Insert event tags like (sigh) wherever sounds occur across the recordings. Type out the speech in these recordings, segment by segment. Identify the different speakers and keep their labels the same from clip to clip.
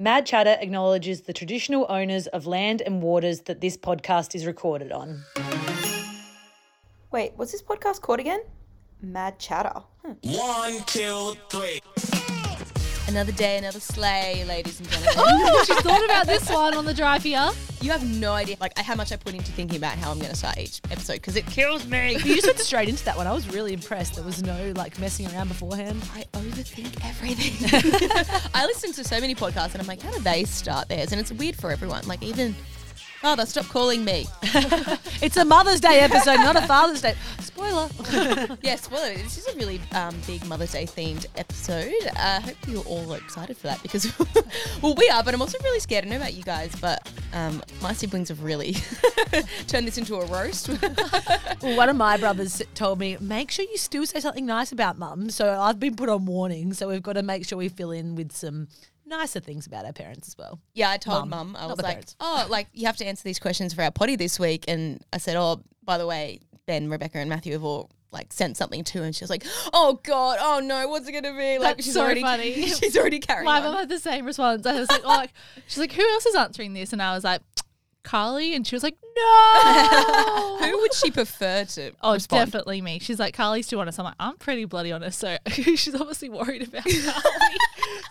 Speaker 1: Mad Chatter acknowledges the traditional owners of land and waters that this podcast is recorded on.
Speaker 2: Wait, what's this podcast called again? Mad Chatter. Hmm.
Speaker 3: One, two, three.
Speaker 4: Another day, another sleigh, ladies and gentlemen.
Speaker 5: Oh, (laughs) she thought about this one on the drive here.
Speaker 4: you have no idea, like how much I put into thinking about how I'm going to start each episode because it kills me.
Speaker 1: You just went straight into that one. I was really impressed. There was no like messing around beforehand.
Speaker 4: I overthink everything. (laughs) I listen to so many podcasts and I'm like, how do they start theirs? And it's weird for everyone. Like even father, stop calling me. (laughs)
Speaker 1: It's a Mother's Day episode, not a Father's Day. Spoiler. (laughs)
Speaker 4: yeah, spoiler. This is a really um, big Mother's Day themed episode. I uh, hope you're all excited for that because, (laughs) well, we are, but I'm also really scared. I don't know about you guys, but um, my siblings have really turned this into a roast.
Speaker 1: Well, one of my brothers told me, make sure you still say something nice about mum. So I've been put on warning. So we've got to make sure we fill in with some nicer things about our parents as well.
Speaker 4: Yeah, I told
Speaker 1: Mum.
Speaker 4: I was like,
Speaker 1: parents.
Speaker 4: oh, like you have to answer these questions for our potty this week. And I said, oh, by the way, Ben, Rebecca, and Matthew have all like sent something to, and she was like, oh god, oh no, what's it gonna be? Like
Speaker 5: That's
Speaker 4: she's
Speaker 5: so
Speaker 4: already,
Speaker 5: funny. (laughs)
Speaker 4: she's already carrying.
Speaker 5: My
Speaker 4: on.
Speaker 5: mum had the same response. I was like, oh, like, (laughs) she's like, who else is answering this? And I was like, Carly. And she was like, (laughs) no.
Speaker 4: Who would she prefer to? (laughs)
Speaker 5: Oh, it's
Speaker 4: respond?
Speaker 5: definitely me. She's like, Carly's too honest. I'm like, I'm pretty bloody honest. So (laughs) she's obviously worried about Carly.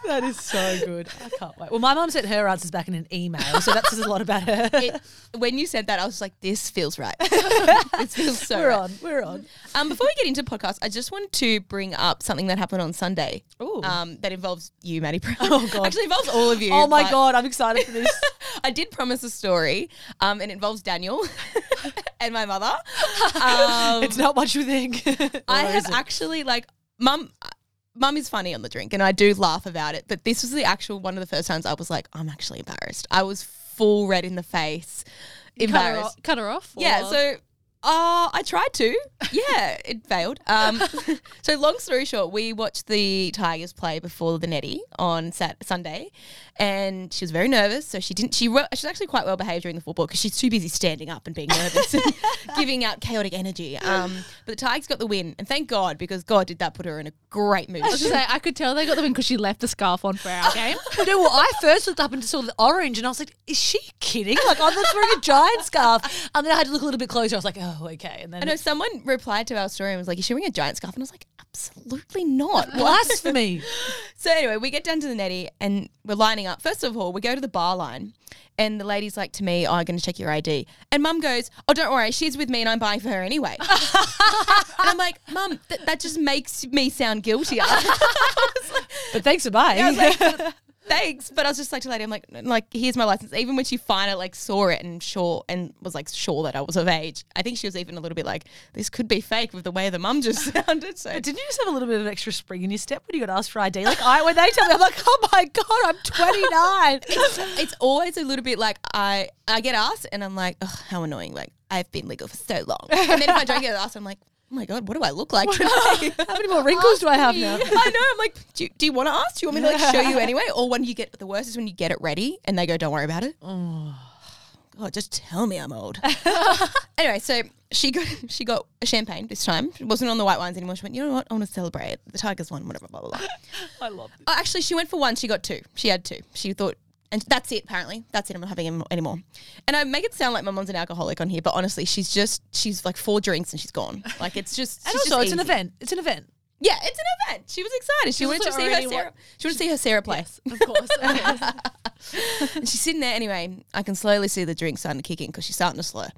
Speaker 1: That is so good. I can't wait. Well, my mum sent her answers back in an email, so that says a lot about her.
Speaker 4: It, when you said that, I was like, this feels right. this feels so
Speaker 1: we're
Speaker 4: right.
Speaker 1: on. We're on.
Speaker 4: Um, before we get into podcast, I just wanted to bring up something that happened on Sunday.
Speaker 1: Ooh.
Speaker 4: Um, that involves you, Maddie Proud.
Speaker 1: Oh, God.
Speaker 4: Actually, involves all of you.
Speaker 1: Oh my god, I'm excited for this.
Speaker 4: I did promise a story, um, and it involves Daniel (laughs) (laughs) and my mother. (laughs) Um,
Speaker 1: it's not what you think.
Speaker 4: I have actually like mum. Mum is funny on the drink, and I do laugh about it. But this was the actual one of the first times I was like, I'm actually embarrassed. I was full red in the face,
Speaker 5: cut, her
Speaker 4: embarrassed.
Speaker 5: off, cut her off.
Speaker 4: Yeah, so uh, I tried to. Yeah, it failed. Um, so long story short, we watched the Tigers play before the Netty on Sat- Sunday, and she was very nervous. So she didn't. She wa- she's actually quite well behaved during the football because she's too busy standing up and being nervous and (laughs) giving out chaotic energy. Um, but the Tigers got the win, and thank God because God did that put her in a great mood.
Speaker 5: I was just say, I could tell they got the win because she left the scarf on for our game. (laughs)
Speaker 1: No, well, I first looked up and saw the orange, and I was like, "Is she kidding? Like, I'm just wearing a giant scarf." And then I had to look a little bit closer. I was like, "Oh, okay." And then
Speaker 4: I know someone replied to our story and was like, "Is she wearing a giant scarf?" And I was like, "Absolutely not." (laughs)
Speaker 1: Blasphemy.
Speaker 4: So anyway, we get down to the netty and we're lining up. First of all, we go to the bar line, and the lady's like to me, "Oh, I'm going to check your ID." And Mum goes, "Oh, don't worry, she's with me, and I'm buying for her anyway." (laughs) and I'm like, "Mum, th- that just makes me sound guiltier." (laughs)
Speaker 1: But thanks for buying.
Speaker 4: Like, Thanks, but I was just like to lady, I'm like, like here's my license. Even when she finally like saw it and sure and was like sure that I was of age, I think she was even a little bit like, this could be fake with the way the mum just (laughs) sounded. So
Speaker 1: But didn't you just have a little bit of an extra spring in your step when you got asked for ID? Like I, when they tell me, I'm like, oh my god, I'm 29. (laughs)
Speaker 4: it's always a little bit like I I get asked and I'm like, oh, how annoying. Like I've been legal for so long. And then if I don't get asked, I'm like, oh my god, what do I look like today? (laughs)
Speaker 1: How many more wrinkles do I have now?
Speaker 4: I know. I'm like, do you, do you want to ask? Do you want me to like show you (laughs) anyway? Or when you get the worst is when you get it ready and they go, don't worry about it. (sighs) Oh, God, just tell me I'm old. (laughs) anyway, so she got she got a champagne this time. It wasn't on the white wines anymore. She went, you know what? I want to celebrate. The Tigers won, whatever, blah blah blah.
Speaker 1: I love this.
Speaker 4: Oh, actually, she went for one. She got two. She had two. She thought, and that's it. Apparently, that's it. I'm not having any anymore. And I make it sound like my mom's an alcoholic on here, but honestly, she's just she's like four drinks and she's gone. Like it's just. (laughs)
Speaker 1: And also,
Speaker 4: just
Speaker 1: it's an event. It's an event.
Speaker 4: Yeah, it's an event. She was excited. She wanted to see her Sarah. She wanted to see her Sarah play.
Speaker 5: Of course. (laughs) (laughs)
Speaker 4: And she's sitting there anyway. I can slowly see the drink starting to kick in because she's starting to slur.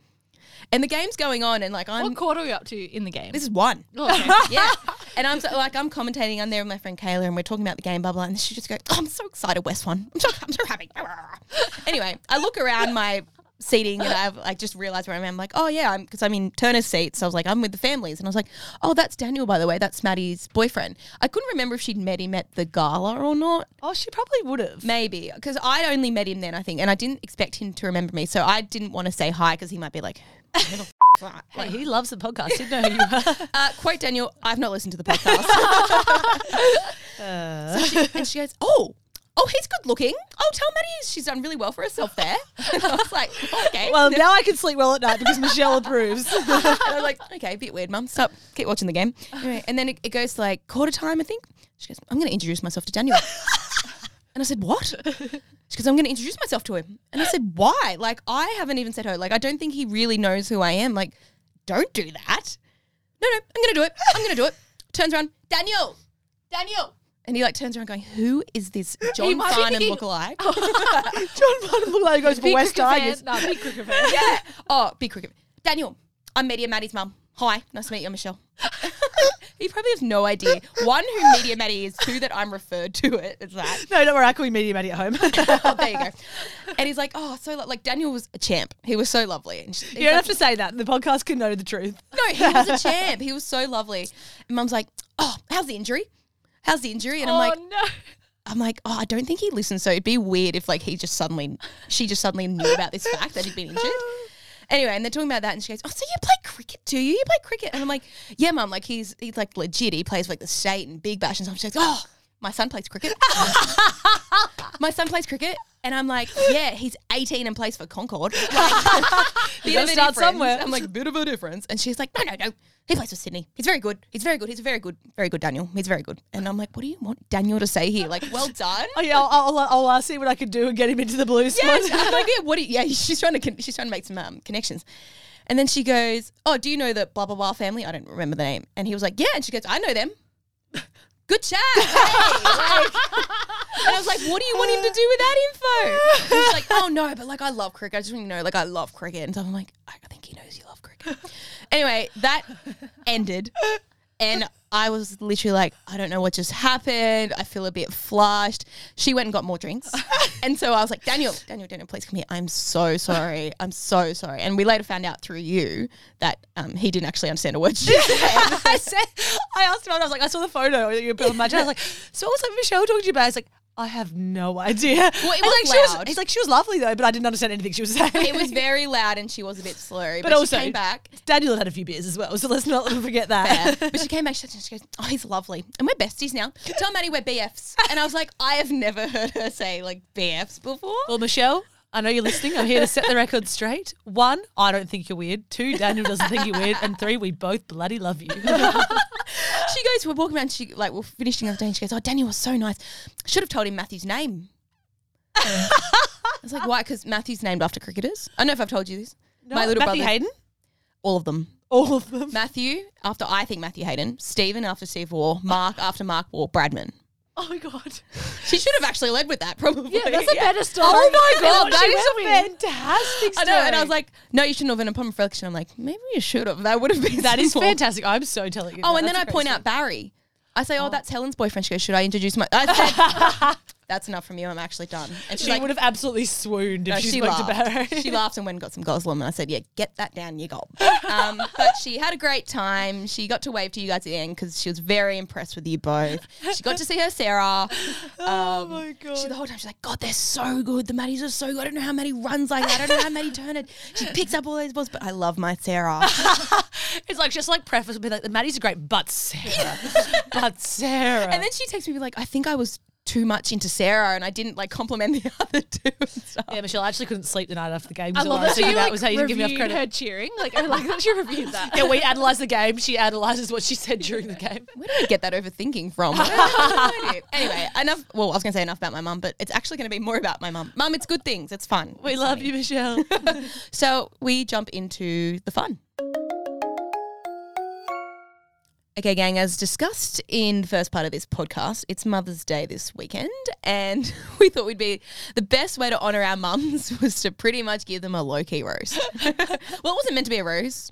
Speaker 4: And the game's going on, and like I'm.
Speaker 5: what quarter are we up to in the game?
Speaker 4: This is one.
Speaker 5: Oh, okay. (laughs)
Speaker 4: yeah. And I'm so, like, I'm commentating. I'm there with my friend Kayla, and we're talking about the game, blah blah. And she just goes, "Oh, I'm so excited, West one. (laughs) I'm so, I'm so happy." (laughs) anyway, I look around my seating, and I've like just realized where I am. I'm like, "Oh yeah," I'm because I'm in Turner's seat. So I was like, "I'm with the families," and I was like, "Oh, that's Daniel, by the way. That's Maddie's boyfriend." I couldn't remember if she'd met him at the gala or not.
Speaker 1: Oh, she probably would have.
Speaker 4: Maybe because I'd only met him then, I think, and I didn't expect him to remember me. So I didn't want to say hi because he might be like, "Who the f- is that?"
Speaker 1: Hey, he loves the podcast. Didn't know who you were. (laughs)
Speaker 4: Uh, quote Daniel, I've not listened to the (laughs) podcast. (laughs) So she- and she goes, oh, oh, he's good looking. Oh, tell Maddie she's done really well for herself there. And I was like, okay.
Speaker 1: Well, now I can sleep well at night because Michelle approves.
Speaker 4: and I was like, okay, a bit weird, mum. Stop. Keep watching the game. Anyway, and then it, it goes to like quarter time, I think. She goes, I'm going to introduce myself to Daniel. And I said, what? (laughs) She goes, I'm going to introduce myself to him. And I said, why? Like, I haven't even said hello. Like, I don't think he really knows who I am. Like, don't do that. No, no, I'm going to do it. I'm going to do it. Turns around, Daniel, Daniel. And he like turns around going, who is this (laughs) (laughs) John Farnham
Speaker 1: thinking-
Speaker 4: lookalike?
Speaker 1: John Martin looked like he goes for West. Tigers.
Speaker 5: No, big cricket fan.
Speaker 4: yeah. Oh, big cricket. Daniel, I'm Media Maddie's mum. Hi, nice to meet you, I'm Michelle. (laughs) he probably has no idea. One, who Media Maddie is. Two, that I'm referred to it as that.
Speaker 1: No, don't worry. I call you Media Maddie at home. (laughs)
Speaker 4: Oh, there you go. And he's like, oh, so lo- like Daniel was a champ. He was so lovely. And she,
Speaker 1: you don't have to say that. The podcast can know the truth.
Speaker 4: No, he was a (laughs) champ. He was so lovely. And mum's like, oh, how's the injury? How's the injury? And I'm
Speaker 5: oh
Speaker 4: like,
Speaker 5: no.
Speaker 4: I'm like, oh, I don't think he listens. So it'd be weird if like he just suddenly, she just suddenly knew about this fact that he'd been injured. Anyway, and they're talking about that, and she goes, "Oh, so you play cricket, do you? You play cricket?" And I'm like, "Yeah, mum. Like he's he's like legit. He plays like the state and Big Bash and stuff." She goes, "Oh, my son plays cricket. (laughs) my son plays cricket." And I'm like, "Yeah, he's 18 and plays for Concord. (laughs) (laughs) Like, bit of a
Speaker 1: start
Speaker 4: difference."
Speaker 1: somewhere.
Speaker 4: I'm like, "Bit of a difference." And she's like, "No, no, no. He plays for Sydney. He's very good. He's very good. He's a very good. Very good, Daniel. He's very good." And I'm like, "What do you want Daniel to say here? Like, well done."
Speaker 1: Oh yeah, I'll, I'll, I'll see what I can do and get him into the blue squad.
Speaker 4: Yes, I'm like, yeah, what? Do you, yeah, she's trying to con- she's trying to make some um, connections, and then she goes, "Oh, do you know the blah blah blah family?" I don't remember the name, and he was like, "Yeah," and she goes, "I know them." Good chat. Hey, like- (laughs) and I was like, "What do you want him to do with that info?" She's like, "Oh no, but like I love cricket. I just want you to know, like I love cricket." And so I'm like, "I think he knows you love cricket." Anyway, that ended, and I was literally like, I don't know what just happened. I feel a bit flushed. She went and got more drinks. (laughs) and so I was like, Daniel, Daniel, Daniel, please come here. I'm so sorry. I'm so sorry. And we later found out through you that um, he didn't actually understand a word she (laughs) said.
Speaker 1: I said, I asked him, I was like, I saw the photo that you put on my (laughs) channel. I was like, so what was like Michelle talking to you about? He's like, I have no (laughs) idea.
Speaker 4: Well, it was
Speaker 1: like, she
Speaker 4: loud.
Speaker 1: he's like, she was lovely though, but I didn't understand anything she was (laughs) saying.
Speaker 4: it was very loud and she was a bit slurry. But,
Speaker 1: But also-
Speaker 4: she came back.
Speaker 1: Daniel had had a few beers as well, so let's not (laughs) forget that.
Speaker 4: Fair. But she came back she she goes, Oh, he's lovely. And we're besties now. Tell Maddie we're BFs. And I was like, I have never heard her say like BFs before.
Speaker 1: Well, Michelle, I know you're listening. I'm here to set the record straight. One, I don't think you're weird. Two, Daniel doesn't think you're weird. And three, we both bloody love you.
Speaker 4: She goes, we're walking around, she like we're finishing up the day, and she goes, Oh, Daniel was so nice. Should have told him Matthew's name. (laughs) I was like, why? Because Matthew's named after cricketers. I don't know if I've told you this. My little
Speaker 1: Matthew
Speaker 4: brother,
Speaker 1: Hayden,
Speaker 4: all of them.
Speaker 1: all of them.
Speaker 4: Matthew after I think Matthew Hayden, Stephen after Steve Waugh, Mark after Mark Waugh, Bradman.
Speaker 1: Oh my god.
Speaker 4: She should have actually led with that, probably.
Speaker 5: Yeah, that's a better story.
Speaker 1: Oh my god,
Speaker 5: what
Speaker 1: that
Speaker 5: she
Speaker 1: is
Speaker 5: went
Speaker 1: a
Speaker 5: with.
Speaker 1: fantastic
Speaker 4: I know, and I was like, no, you shouldn't have. And upon reflection, I'm like, maybe you should have. That would have been (laughs)
Speaker 1: that is fantastic. I'm so telling you.
Speaker 4: Oh,
Speaker 1: that.
Speaker 4: and then I point
Speaker 1: great
Speaker 4: out Barry. I say, oh, that's Helen's boyfriend. She goes, should I introduce my? I (laughs) said, that's enough from you. I'm actually done. And
Speaker 1: She
Speaker 4: like,
Speaker 1: would have absolutely swooned if
Speaker 4: No,
Speaker 1: she,
Speaker 4: she laughed.
Speaker 1: Barry.
Speaker 4: she laughed and went and got some Goslem. And I said, yeah, get that down, you gob. (laughs) Um, but she had a great time. She got to wave to you guys at the end because she was very impressed with you both. She got to see her Sarah. (laughs)
Speaker 1: oh
Speaker 4: Um,
Speaker 1: my god.
Speaker 4: She the whole time she's like, God, they're so good. The Maddies are so good. I don't know how Maddie runs like that. I don't know how Maddie turned it. She picks up all those balls, but I love my Sarah. (laughs)
Speaker 1: it's like just like preface would be like the Maddie's are great, but Sarah, but Sarah.
Speaker 4: and then she texts me like, I think I was too much into Sarah and I didn't like compliment the (laughs) other two and stuff.
Speaker 1: yeah, Michelle, I actually couldn't sleep the night after the game.
Speaker 5: I love that
Speaker 1: was
Speaker 5: she
Speaker 1: thinking about
Speaker 5: like,
Speaker 1: was how you didn't give me enough credit.
Speaker 5: her cheering. Like I like that she reviewed that.
Speaker 1: Yeah, we analysed the game. She analyzes what she said during the game.
Speaker 4: Where do I get that overthinking from? I have no idea. anyway, enough. Well, I was going to say enough about my mum, but it's actually going to be more about my mum. Mum, it's good things. It's fun.
Speaker 1: We
Speaker 4: It's
Speaker 1: love
Speaker 4: funny.
Speaker 1: you, Michelle. (laughs) (laughs)
Speaker 4: So we jump into the fun. Okay, gang, as discussed in the first part of this podcast, it's Mother's Day this weekend, and (laughs) we thought we'd be the best way to honour our mums (laughs) was to pretty much give them a low key roast. (laughs) well, it wasn't meant to be a roast.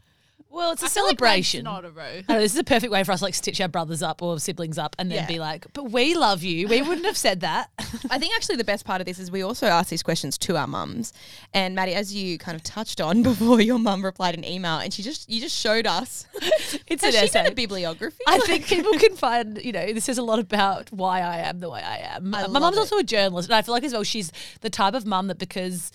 Speaker 1: Well, it's a
Speaker 5: I feel like mine's
Speaker 1: celebration.
Speaker 5: not a row.
Speaker 1: I know, this is a perfect way for us to like stitch our brothers up or siblings up and then
Speaker 4: Yeah.
Speaker 1: be like, but we love you. We wouldn't have said that. (laughs)
Speaker 4: I think actually the best part of this is we also asked these questions to our mums. And Maddie, as you kind of touched on (laughs) before, your mum replied an email, and she just you just showed us. (laughs)
Speaker 1: It's
Speaker 4: Has
Speaker 1: an
Speaker 4: she done
Speaker 1: essay.
Speaker 4: a bibliography?
Speaker 1: I think people can find, you know, this says a lot about why I am the way I am.
Speaker 4: I
Speaker 1: My
Speaker 4: love
Speaker 1: mum's
Speaker 4: it.
Speaker 1: also a journalist, and I feel like as well she's the type of mum that because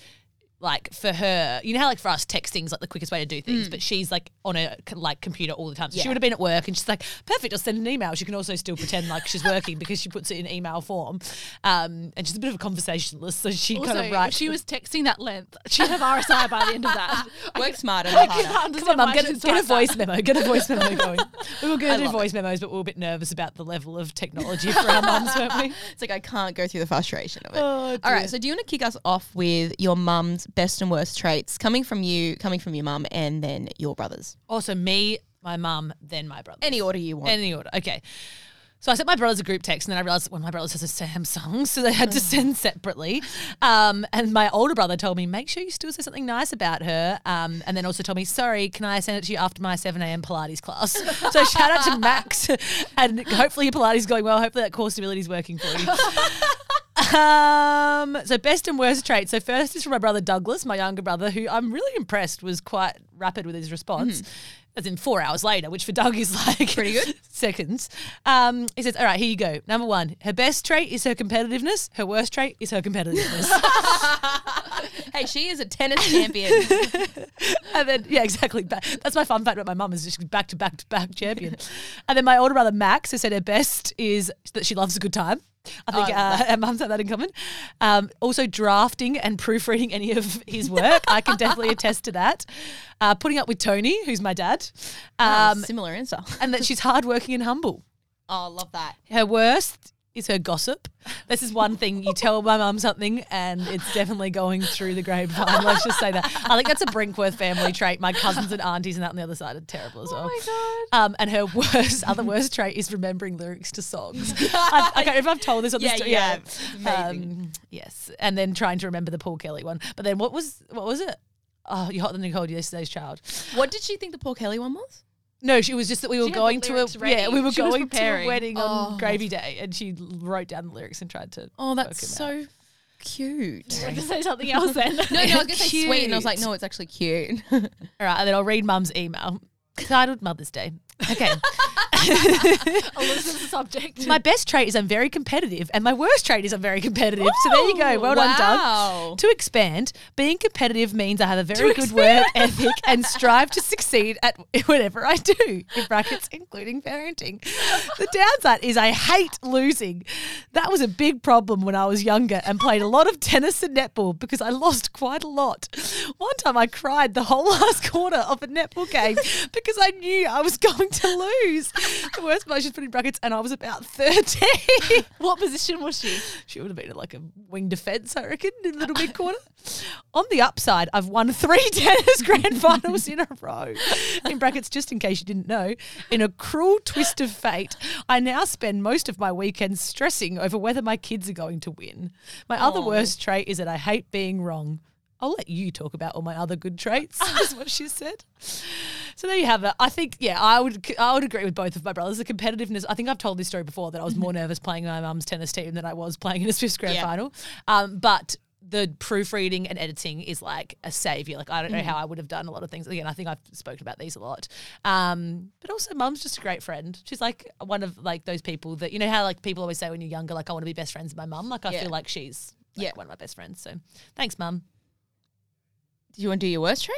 Speaker 1: like for her, you know how like for us texting's like the quickest way to do things, but she's like on a c- like computer all the time. So she
Speaker 4: Yeah.
Speaker 1: would have been at work and she's like, perfect, I'll send an email. She can also still pretend like she's working because she puts it in email form. Um, and she's a bit of a conversationalist, so she
Speaker 5: Also,
Speaker 1: kind of
Speaker 5: if
Speaker 1: writes.
Speaker 5: she was texting that length, she'd have RSI by the end of that. (laughs)
Speaker 4: Work smarter,
Speaker 5: I
Speaker 4: not
Speaker 5: can
Speaker 4: harder.
Speaker 5: understand
Speaker 1: Come on, mum,
Speaker 5: why
Speaker 1: get,
Speaker 5: she's
Speaker 1: get a
Speaker 5: like that.
Speaker 1: voice memo. Get a voice memo (laughs) going. We were going to do voice memos, but we were a bit nervous about the level of technology for our mums, (laughs) weren't we?
Speaker 4: It's like I can't go through the frustration of it.
Speaker 1: Oh,
Speaker 4: All
Speaker 1: dear.
Speaker 4: right, so do you want to kick us off with your mum's best and worst traits coming from you, coming from your mum, and then your brothers?
Speaker 1: Also, me, my mum, then my brother.
Speaker 4: Any order you want.
Speaker 1: Any order. Okay. So I sent my brothers a group text, and then I realized one of my brothers has a Samsung, so they had to send (laughs) separately. Um, and my older brother told me, make sure you still say something nice about her. Um, and then also told me, sorry, can I send it to you after my 7 a.m. Pilates class? so (laughs) shout out to Max, (laughs) and hopefully your Pilates is going well. Hopefully that core stability is working for you. Um, so best and worst traits. So first is from my brother Douglas, my younger brother, who I'm really impressed was quite rapid with his response. As in four hours later, which for Doug is like
Speaker 4: Pretty good. (laughs)
Speaker 1: seconds. Um, he says, "All right, here you go. Number one, her best trait is her competitiveness. Her worst trait is her competitiveness." (laughs)
Speaker 4: hey, she is a tennis champion. (laughs)
Speaker 1: and then yeah, exactly. That's my fun fact about my mum is she's back to back to back champion. and then my older brother Max has said her best is that she loves a good time. I think
Speaker 4: Oh,
Speaker 1: uh, our mums have that in common. Um, also, drafting and proofreading any of his work, I can definitely (laughs) attest to that. Uh, putting up with Tony, who's my dad,
Speaker 4: um,
Speaker 1: um,
Speaker 4: similar answer.
Speaker 1: and that she's hardworking and humble.
Speaker 4: Oh, love that.
Speaker 1: Her worst is her gossip. This is one thing you tell my mum something and it's definitely going through the grapevine. (laughs) Let's just say that. I think that's a Brinkworth family trait. My cousins and aunties and that on the other side are terrible as well.
Speaker 5: Oh my
Speaker 1: Um, and her worst, other worst trait is remembering lyrics to songs. (laughs) I, I can't remember if I've told this on
Speaker 4: Yeah, you have. It's amazing.
Speaker 1: Um, yes, and then trying to remember the Paul Kelly one. But then what was what was it? Oh, you're hot than Nicole, yesterday's child.
Speaker 4: What did she think the Paul Kelly one was?
Speaker 1: No, she was just that we were
Speaker 5: She had the
Speaker 1: going to a
Speaker 5: ready.
Speaker 1: yeah, we were
Speaker 5: She
Speaker 1: going to a
Speaker 5: preparing.
Speaker 1: wedding on
Speaker 4: Oh.
Speaker 1: Gravy Day, and she wrote down the lyrics and tried to.
Speaker 4: Oh, that's
Speaker 1: work 'em out.
Speaker 4: so cute.
Speaker 5: god. I to say something else then. (laughs)
Speaker 4: No, no, I was gonna say sweet, and I was like, no, it's actually cute. (laughs)
Speaker 1: All right, and then I'll read Mum's email titled Mother's Day. Okay. (laughs)
Speaker 5: To the subject.
Speaker 1: my best trait is I'm very competitive, and my worst trait is I'm very competitive. so there you go. Well done, Doug.
Speaker 4: wow.
Speaker 1: To expand, being competitive means I have a very good work ethic and strive to succeed at whatever I do, in brackets, including parenting. The downside is I hate losing. That was a big problem when I was younger and played a lot of tennis and netball because I lost quite a lot. One time I cried the whole (laughs) last quarter of a netball game because I knew I was (laughs) going (laughs) to lose. The worst part, she's put in brackets, and I was about 13. (laughs)
Speaker 5: what position was she?
Speaker 1: She would have been like a wing defence, I reckon, in the little mid corner. On the upside, I've won three (laughs) tennis grand finals in a row. In brackets, just in case you didn't know, in a cruel twist of fate, I now spend most of my weekends stressing over whether my kids are going to win. My other worst trait is that I hate being wrong. I'll let you talk about all my other good traits, (laughs) is what she said. So there you have it. I think, yeah, I would I would agree with both of my brothers. The competitiveness. I think I've told this story before that I was more nervous playing my mum's tennis team than I was playing in a Swifts grand
Speaker 4: Yeah.
Speaker 1: final. Um, but the proofreading and editing is like a savior. Like I don't know how I would have done a lot of things. Again, I think I've spoken about these a lot. Um, but also, mum's just a great friend. She's like one of like those people that you know how like people always say when you're younger, like I want to be best friends with my mum. Like I
Speaker 4: Yeah.
Speaker 1: feel like she's like,
Speaker 4: Yeah.
Speaker 1: one of my best friends. So thanks, mum.
Speaker 4: Do you want to do your worst trait?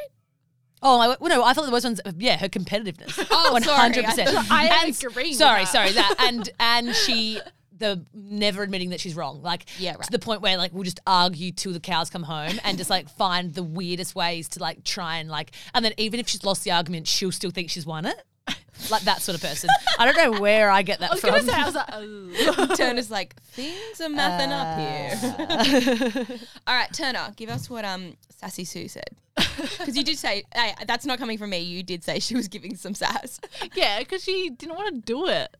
Speaker 1: Oh, I, well, no, I thought the worst one's yeah, her competitiveness. (laughs)
Speaker 4: Oh, sorry.
Speaker 1: hundred percent.
Speaker 5: I am
Speaker 1: And-
Speaker 5: agreeing
Speaker 1: Sorry,
Speaker 5: that.
Speaker 1: sorry, that (laughs) and and she the never admitting that she's wrong, like
Speaker 4: Yeah,
Speaker 1: to the point where like we'll just argue till the cows come home and just like find the weirdest ways to like try and like, and then even if she's lost the argument, she'll still think she's won it. Like that sort of person. I don't know where I get that (laughs)
Speaker 5: I was
Speaker 1: from.
Speaker 5: gonna say I was like, oh. (laughs)
Speaker 4: Turner's like, things are mathing up here. (laughs) All right, Turner, give us what um Sassy Sue said. Because you did say, hey, that's not coming from me. You did say she was giving some sass.
Speaker 5: yeah, because she didn't want to do it.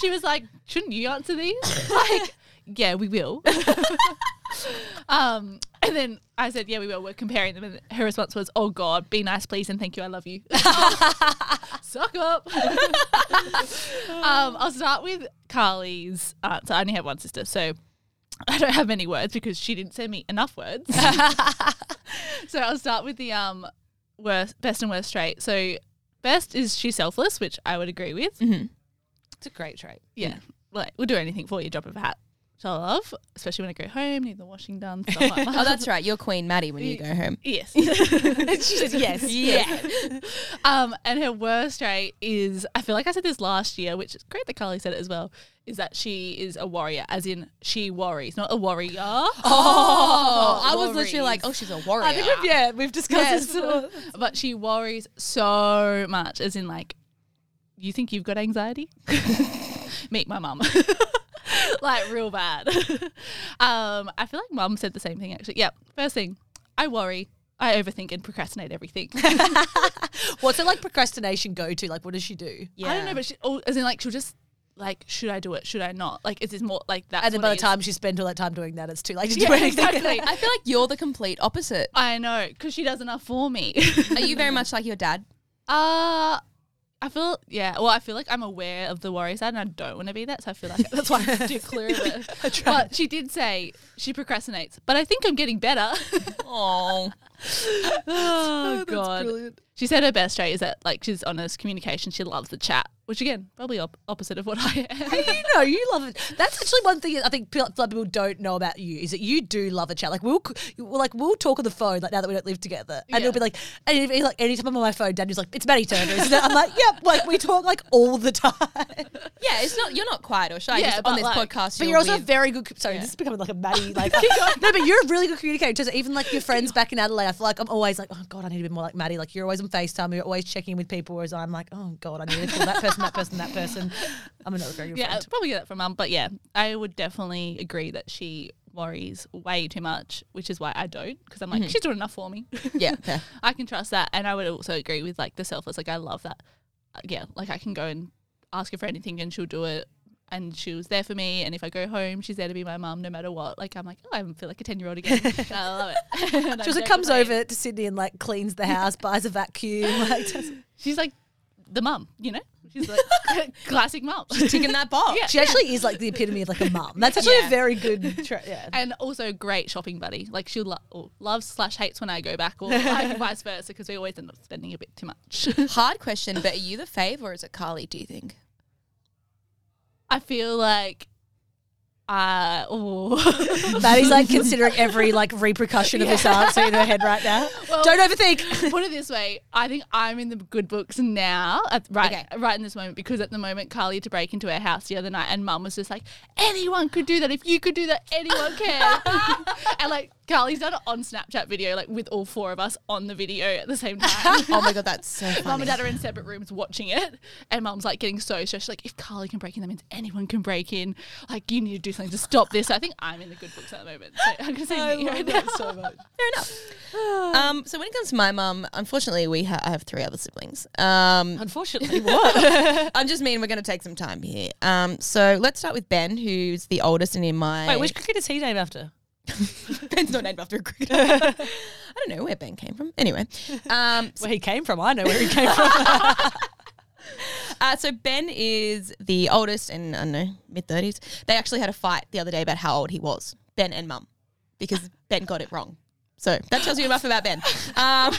Speaker 5: she was like, "Shouldn't you answer these?" like, yeah, we will. (laughs) um, and then I said, "Yeah, we will." We're comparing them, and her response was, "Oh God, be nice, please, and thank you. I love you." (laughs) Suck up. (laughs) um, I'll start with Carly's answer. I only have one sister, so I don't have many words because she didn't send me enough words. so I'll start with the um worst, best and worst trait. So best is she's selfless, which I would agree with.
Speaker 1: It's a great trait.
Speaker 5: Yeah, like we'll do anything for you, drop of a hat. I love, especially when I go home, need the washing done, stuff like (laughs) that.
Speaker 4: Oh, that's right. You're Queen Maddie when you go home.
Speaker 5: yes. (laughs)
Speaker 1: she said (laughs) yes.
Speaker 4: Yeah.
Speaker 5: Um, and her worst trait is, I feel like I said this last year, which is great that Carly said it as well, is that she is a warrior, as in she worries, not a warrior.
Speaker 4: Oh, I was literally like, oh, she's a warrior.
Speaker 1: I think we've, yeah, we've discussed
Speaker 5: Yes.
Speaker 1: this.
Speaker 5: but she worries so much, as in like, you think you've got anxiety? Meet my mum. (laughs) like real bad. (laughs) um, I feel like mum said the same thing actually. Yep. First thing, I worry. I overthink and procrastinate everything. (laughs)
Speaker 1: What's it like procrastination go to? Like, what does she do? Yeah.
Speaker 5: I don't know, but she, oh, as in like she'll just like, should I do it? Should I not? Like, is this more like that?
Speaker 1: And then by the time she spends all that time doing that, it's too late to do
Speaker 5: yeah,
Speaker 1: anything.
Speaker 5: exactly.
Speaker 4: I feel like you're the complete opposite.
Speaker 5: I know because she does enough for me.
Speaker 4: Are you very much like your dad?
Speaker 5: Uh I feel yeah. Well, I feel like I'm aware of the worry side, and I don't want to be that. So I feel like that's why I steer (laughs) clear of it. (laughs) But she did say she procrastinates, but I think I'm getting better. (laughs)
Speaker 4: Oh,
Speaker 5: oh god. She said her best trait is that like she's honest communication. She loves the chat, which again probably op- opposite of what I am.
Speaker 1: you know, you love it. That's actually one thing I think people don't know about you is that you do love a chat. Like we'll, we'll like we'll talk on the phone like now that we don't live together, and it'll be like, and it'll like anytime I'm on my phone, Daniel's like, "It's Maddie Turner," isn't it? I'm like, "Yep." Like we talk like all the time. (laughs)
Speaker 4: yeah. It's not. You're not quiet or shy.
Speaker 5: Yeah,
Speaker 4: on this
Speaker 5: like-
Speaker 4: podcast,
Speaker 1: But you're also
Speaker 4: with-
Speaker 1: very good. Sorry, this is becoming like a Maddie. (laughs) Like, no, but you're a really good communicator. Just even like your friends (laughs) back in Adelaide, I feel like I'm always like, oh god, I need to be more like Maddie. Like you're always on Facetime. You're always checking with people, whereas I'm like, oh god, I need to call that person, that person, that person. I'm another very good
Speaker 5: yeah,
Speaker 1: friend.
Speaker 5: Probably get that from mum. But yeah, I would definitely agree that she worries way too much, which is why I don't because I'm like she's doing enough for me.
Speaker 4: yeah. (laughs) fair.
Speaker 5: I can trust that, and I would also agree with like the selfless. Like I love that. Uh, yeah, like I can go and ask her for anything, and she'll do it. And she was there for me. And if I go home, she's there to be my mum no matter what. Like I'm like, oh, I feel like a ten year old again. (laughs) (laughs) I love it.
Speaker 1: She also comes
Speaker 5: complain.
Speaker 1: over to Sydney and like cleans the house, buys a vacuum. Like,
Speaker 5: She's like the mum, you know. She's like (laughs) classic mum.
Speaker 4: She's ticking that box.
Speaker 5: Yeah.
Speaker 1: she actually is like the epitome of like a mum. That's actually
Speaker 4: Yeah.
Speaker 1: a very good. (laughs) Tra- yeah.
Speaker 5: and also great shopping buddy. Like she lo- loves slash hates when I go back, or (laughs) like vice versa, because we always end up spending a bit too much.
Speaker 4: Hard question, but are you the fave or is it Carly? Do you think?
Speaker 5: I feel like, uh,
Speaker 1: Maddie's like considering every like repercussion of this answer in her head right now.
Speaker 5: Well-
Speaker 1: Don't overthink.
Speaker 5: put it this way, I think I'm in the good books now, at, right,
Speaker 4: Okay.
Speaker 5: right in this moment, because at the moment Carly had to break into our house the other night, and Mum was just like, anyone could do that. If you could do that, anyone can. (laughs) and like Carly's done it on Snapchat video, like with all four of us on the video at the same time. (laughs)
Speaker 4: Oh my god, that's so funny.
Speaker 5: Mum and dad are in separate rooms watching it, and mum's like getting so stressed. She's like, if Carly can break in, that means anyone can break in. Like, you need to do something to stop this. I think I'm in the good books at the moment. So I'm gonna say me right now.
Speaker 1: so much. (laughs)
Speaker 4: Fair enough. (sighs) um, so when it comes to my mum, unfortunately, we ha- I have three other siblings. Um,
Speaker 1: Unfortunately, (laughs) what?
Speaker 4: I'm just mean we're going to take some time here. Um, so let's start with Ben, who's the oldest and in my.
Speaker 1: Wait, which cricket is he named after? (laughs)
Speaker 4: Ben's not named after a cricketer. (laughs) I don't know where Ben came from. Anyway, um, (laughs)
Speaker 1: Where he came from? I know where he came from.
Speaker 4: Uh, so Ben is the oldest and I don't know mid thirties. They actually had a fight the other day about how old he was, Ben and Mum, because Ben got it wrong. So that tells you enough about Ben. Um,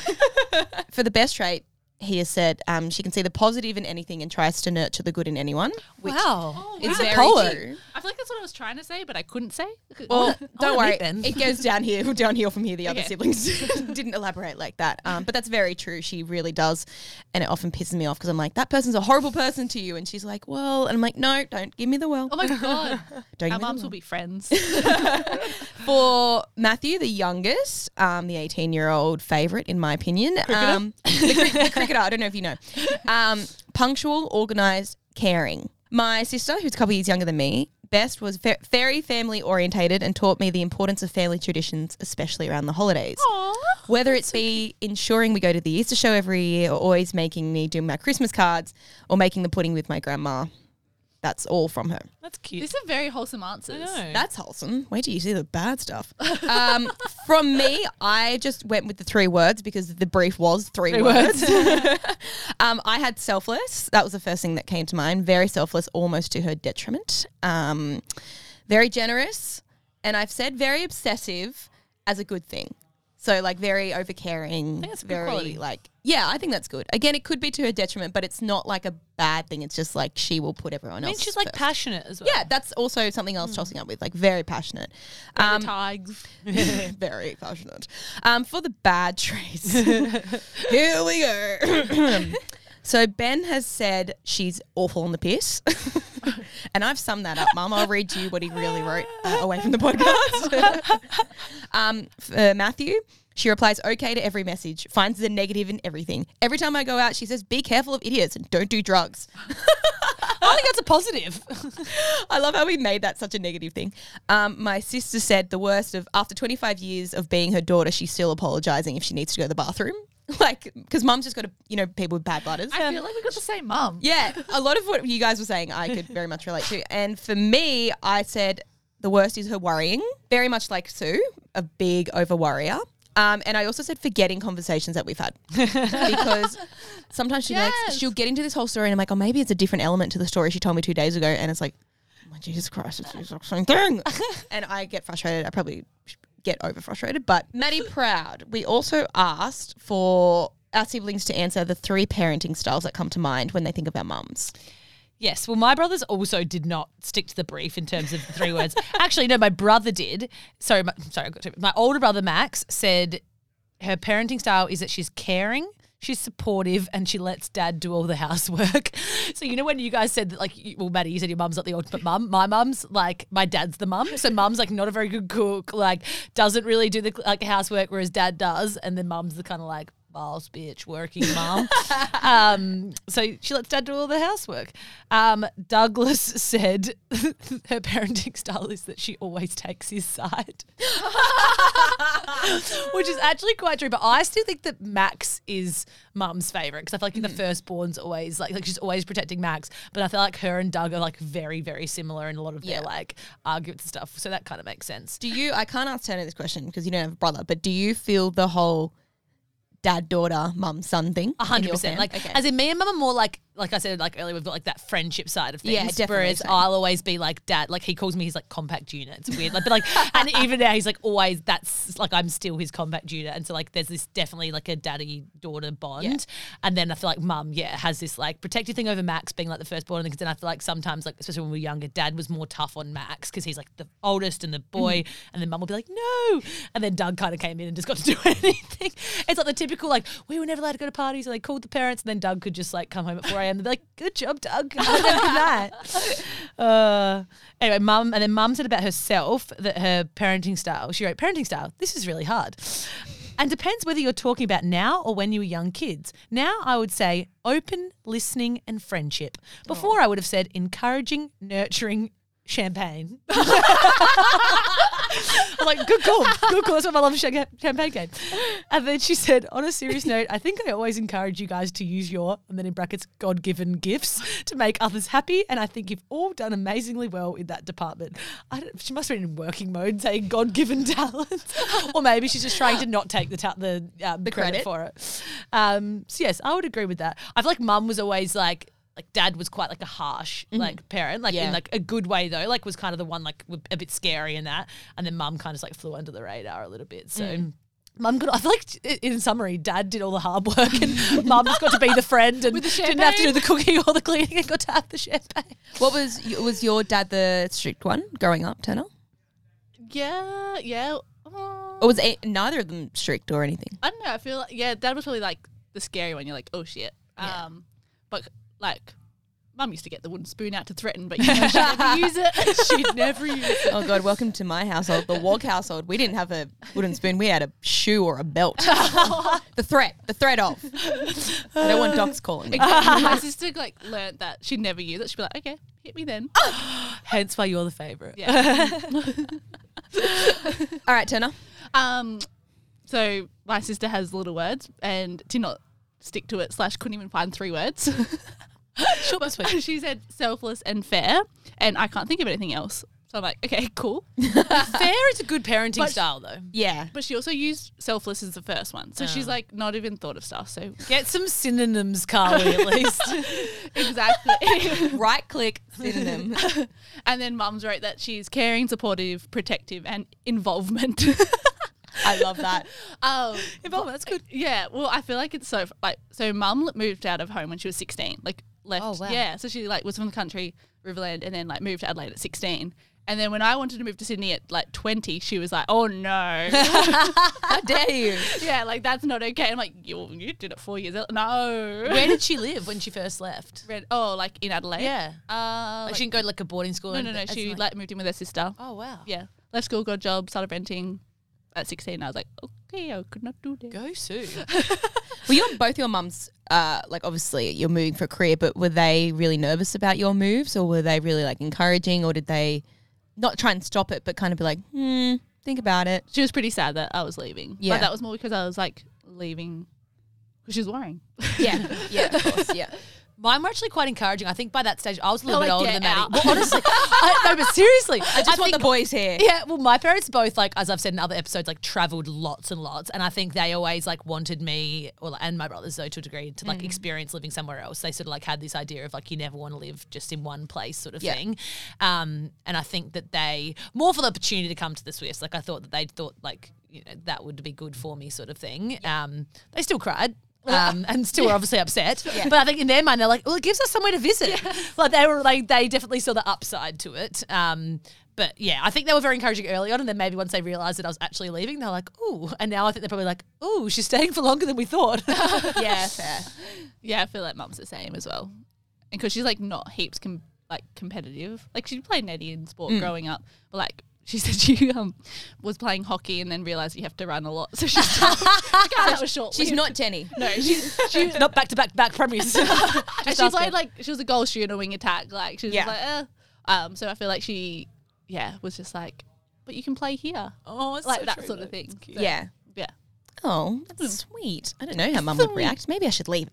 Speaker 4: for the best trait, he has said um, she can see the positive in anything and tries to nurture the good in anyone. Which
Speaker 1: wow,
Speaker 4: is
Speaker 1: He's a
Speaker 4: very
Speaker 1: poet.
Speaker 4: true.
Speaker 5: I feel like that's what I was trying to say, but I couldn't say.
Speaker 4: Well,
Speaker 1: wanna-
Speaker 4: don't
Speaker 1: wanna
Speaker 4: worry.
Speaker 1: meet Ben.
Speaker 4: It goes down here, (laughs) downhill from here. The other
Speaker 5: Okay.
Speaker 4: siblings (laughs) didn't elaborate like that. Um, but that's very true. She really does. And it often pisses me off because I'm like, that person's a horrible person to you. And she's like, well, and I'm like, no, don't give me the well.
Speaker 5: oh my (laughs) god,
Speaker 4: Don't
Speaker 5: our
Speaker 4: give me the
Speaker 5: will be friends.
Speaker 4: For Matthew, the youngest, um, the 18 year old favourite, in my opinion, um, the, cri- the cricketer, I don't know if you know, um, punctual, organised, caring. My sister, who's a couple years younger than me, Best was ve- very family orientated and taught me the importance of family traditions, especially around the holidays. Whether it be ensuring we go to the Easter show every year or always making me do my Christmas cards or making the pudding with my grandma. That's all from her.
Speaker 1: That's cute.
Speaker 5: These are very wholesome answers.
Speaker 1: know.
Speaker 4: That's wholesome. Wait till you see the bad stuff. Um, (laughs) from me, I just went with the three words because the brief was three, words. (laughs) (laughs) um, I had selfless. That was the first thing that came to mind. Very selfless, almost to her detriment. Um, very generous. And I've said very obsessive as a good thing. So like very overcaring.
Speaker 1: that's
Speaker 4: very
Speaker 1: quality.
Speaker 4: like yeah, I think that's good. Again, it could be to her detriment, but it's not like a bad thing. It's just like she will put everyone
Speaker 1: I mean,
Speaker 4: else.
Speaker 1: she's like
Speaker 4: first.
Speaker 1: passionate as well.
Speaker 4: Yeah, that's also something else tossing up with, like very passionate.
Speaker 5: Um,
Speaker 4: Um,
Speaker 5: tags. (laughs)
Speaker 4: very passionate. Um, for the bad traits, (laughs) here we go. (laughs) (coughs) so Ben has said she's awful on the piss, (laughs) and I've summed that up, Mum. I'll read you what he really wrote uh, away from the podcast. (laughs) um, for Matthew. She replies okay to every message, finds the negative in everything. Every time I go out, she says, Be careful of idiots and don't do drugs. (laughs)
Speaker 1: I think that's a positive.
Speaker 4: I love how we made that such a negative thing. Um, my sister said the worst of after 25 years of being her daughter, she's still apologizing if she needs to go to the bathroom. (laughs) Like, because mum's just got a, you know, people with bad bladders.
Speaker 5: I feel like we got the same mum.
Speaker 4: Yeah, a lot of what you guys were saying, I could very much relate to. And for me, I said the worst is her worrying, very much like Sue, a big over worrier. Um, and I also said forgetting conversations that we've had (laughs) because sometimes she
Speaker 5: Yes.
Speaker 4: makes, she'll get into this whole story and I'm like, oh, maybe it's a different element to the story she told me two days ago, and it's like, oh my Jesus Christ, it's the exact same thing. (laughs) and I get frustrated. I probably get over frustrated. But Maddie (laughs) Proud, we also asked for our siblings to answer the three parenting styles that come to mind when they think of our mums.
Speaker 1: Yes. Well, my brothers also did not stick to the brief in terms of the three words. Actually, no, my brother did. Sorry, my, sorry, I got to, my older brother Max said her parenting style is that she's caring. She's supportive and she lets dad do all the housework. (laughs) So, you know, when you guys said that, like, well, Maddie, you said your mum's not the ultimate mum. My mum's like, my dad's the mum. So, mum's like not a very good cook, like, doesn't really do the like housework, whereas dad does. And then mum's the kind of like, boss bitch working mom. (laughs) um, so she lets dad do all the housework. Um, Douglas (laughs) said (laughs) her parenting style is that she always takes his side. Which is actually quite true, but I still think that Max is mum's favorite because I feel like the firstborn's always like like she's always protecting Max, but I feel like her and Doug are like very very similar in a lot of
Speaker 4: Yeah.
Speaker 1: their like arguments and stuff. So that kind of makes sense.
Speaker 4: Do you, I can't ask Turner this question because you don't have a brother, but do you feel the whole dad, daughter, mum, son thing?
Speaker 1: A hundred percent. Like
Speaker 4: Okay.
Speaker 1: as in me and mum are more like like I said like earlier, we've got like that friendship side of things.
Speaker 4: Yeah, definitely,
Speaker 1: Whereas
Speaker 4: same.
Speaker 1: I'll always be like dad. Like he calls me his like compact unit. It's weird. Like but like (laughs) and even now he's like always that's like I'm still his compact unit. And so like there's this definitely like a daddy daughter bond.
Speaker 4: Yeah.
Speaker 1: And then I feel like mum yeah has this like protective thing over Max being like the firstborn. And then I feel like sometimes like especially when we were younger, dad was more tough on Max because he's like the oldest and the boy.
Speaker 4: Mm-hmm.
Speaker 1: And then mum will be like no. And then Doug kind of came in and just got to do (laughs) anything. It's like the typical like we were never allowed to go to parties. So they called the parents and then Doug could just like come home at 4 a.m. and be like, good job, Doug. Good. (laughs) Uh, anyway, mum, and then mum said about herself that her parenting style, she wrote, parenting style, this is really hard. And depends whether you're talking about now or when you were young kids. Now I would say open, listening, and friendship. Before I would have said encouraging, nurturing, champagne. (laughs) I'm like, good call, good call. That's what I love champagne champagne game. And then she said, on a serious note, I think I always encourage you guys to use your, and then in brackets, God given gifts to make others happy. And I think you've all done amazingly well in that department. I don't, she must have been in working mode saying God given talents. (laughs) or maybe she's just trying to not take the, ta- the, um, the credit,
Speaker 4: credit.
Speaker 1: for it. Um, so, yes, I would agree with that. I feel like mum was always like, like dad was quite like a harsh like parent, like
Speaker 4: Yeah.
Speaker 1: in like a good way though. Like was kind of the one like w- a bit scary and that, and then mum kind of like flew under the radar a little bit. So. Mum got. I feel like, i- in summary, Dad did all the hard work, and (laughs) Mum just got to be the friend and
Speaker 5: With the
Speaker 1: didn't have to do
Speaker 5: champagne.
Speaker 1: the cooking or the cleaning, and got to have the champagne.
Speaker 4: what was y- was your dad the strict one growing up, Turner?
Speaker 5: Yeah, yeah. Uh,
Speaker 4: Or was a- neither of them strict or anything?
Speaker 5: I don't know. I feel like yeah, dad was probably like the scary one. You're like, oh shit. Um, but like, mum used to get the wooden spoon out to threaten, but you know, she never (laughs) use it. (laughs)
Speaker 1: She'd never use it.
Speaker 4: Oh God, welcome to my household, the Wog household. We didn't have a wooden spoon; we had a shoe or a belt. (laughs) the threat, the threat of. I don't want docs calling me.
Speaker 5: Exactly. My sister like learnt that she'd never use it. She'd be like, okay, hit me then. (gasps)
Speaker 1: Hence why you're the favorite.
Speaker 5: Yeah.
Speaker 4: All right, Turner.
Speaker 5: Um, so my sister has little words and did not stick to it. Slash, couldn't even find three words.
Speaker 1: Short but sweet.
Speaker 5: she said selfless and fair, and I can't think of anything else. So I'm like, okay, cool. (laughs)
Speaker 1: Fair is a good parenting
Speaker 5: But-
Speaker 1: style though.
Speaker 4: Yeah.
Speaker 5: But she also used selfless as the first one, so she's like not even thought of stuff. So
Speaker 1: Get some synonyms, (laughs) Carly, at least. (laughs)
Speaker 5: exactly.
Speaker 4: Right click synonym.
Speaker 5: and then Mum's wrote that she's caring, supportive, protective, and involvement.
Speaker 4: I love that.
Speaker 5: Um,
Speaker 1: Involvement, that's good.
Speaker 5: Yeah, well, I feel like it's so like so. Mum moved out of home when she was sixteen. Like left.
Speaker 1: Oh, wow.
Speaker 5: Yeah, so she like was from the country, Riverland, and then like moved to Adelaide at sixteen. And then when I wanted to move to Sydney at like twenty, she was like, "Oh no, (laughs)
Speaker 4: How dare you? (laughs)
Speaker 5: yeah, like that's not okay." I'm like, "You you did it four years. early." No,
Speaker 1: Where did she (laughs) live when she first left?
Speaker 5: Red, oh, like in Adelaide.
Speaker 1: Yeah.
Speaker 5: Uh,
Speaker 1: Like,
Speaker 5: like-
Speaker 1: she didn't go to like a boarding school.
Speaker 5: no, no, no. She
Speaker 1: in,
Speaker 5: like moved in with her sister.
Speaker 1: Oh wow.
Speaker 5: Yeah, left school, got a job, started renting. At sixteen, I was like, "Okay, I could not do that."
Speaker 1: Go Sue. (laughs)
Speaker 4: Were your both your mums uh, like obviously you're moving for a career, but were they really nervous about your moves, or were they really like encouraging, or did they not try and stop it, but kind of be like, hmm, think about it?
Speaker 5: She was pretty sad that I was leaving.
Speaker 4: Yeah.
Speaker 5: but that was more because I was like leaving because she was worrying.
Speaker 4: Yeah, (laughs) yeah, of course, yeah.
Speaker 1: Mine were actually quite encouraging. I think by that stage I was a little
Speaker 5: They're
Speaker 1: bit
Speaker 5: like,
Speaker 1: older than Maddie. Well, honestly, I, no, but seriously, (laughs)
Speaker 4: I just want
Speaker 1: think-
Speaker 4: the boys here.
Speaker 1: Yeah, well, my parents both like, as I've said in other episodes, like traveled lots and lots, and I think they always like wanted me, or and my brothers though to a degree, to like experience living somewhere else. They sort of like had this idea of like you never want to live just in one place, sort of
Speaker 4: Yeah.
Speaker 1: thing. Um, and I think that they more for the opportunity to come to the Swifts. Like I thought that they thought like you know that would be good for me, sort of thing. Um, they still cried. Um, and still were obviously upset, (laughs) but I think in their mind they're like, "Well, it gives us somewhere to visit." (laughs) Like they were like, they definitely saw the upside to it. Um, but yeah, I think they were very encouraging early on, and then maybe once they realised that I was actually leaving, they're like, "Ooh!" And now I think they're probably like, "Ooh, she's staying for longer than we thought." (laughs)
Speaker 4: yeah, fair.
Speaker 5: Yeah, I feel like mum's the same as well, and because she's like not heaps com- like competitive. Like she played netty in sport growing up, but like she said she um was playing hockey and then realized you have to run a lot, so she's (laughs) that was short.
Speaker 4: She's not Jenny. (laughs)
Speaker 5: No, she's
Speaker 1: she's (laughs) not back to back back premiers.
Speaker 5: and she
Speaker 1: ask
Speaker 5: played like she was a goal shooter, in a wing attack. Like she was
Speaker 4: Yeah.
Speaker 5: like, eh. um. So I feel like she, yeah, was just like, but you can play here,
Speaker 1: oh, it's
Speaker 5: like
Speaker 1: so
Speaker 5: that
Speaker 1: true,
Speaker 5: sort of thing. So,
Speaker 4: Yeah.
Speaker 5: yeah.
Speaker 4: Oh, that's sweet. I don't know how mum would react. Maybe I should leave.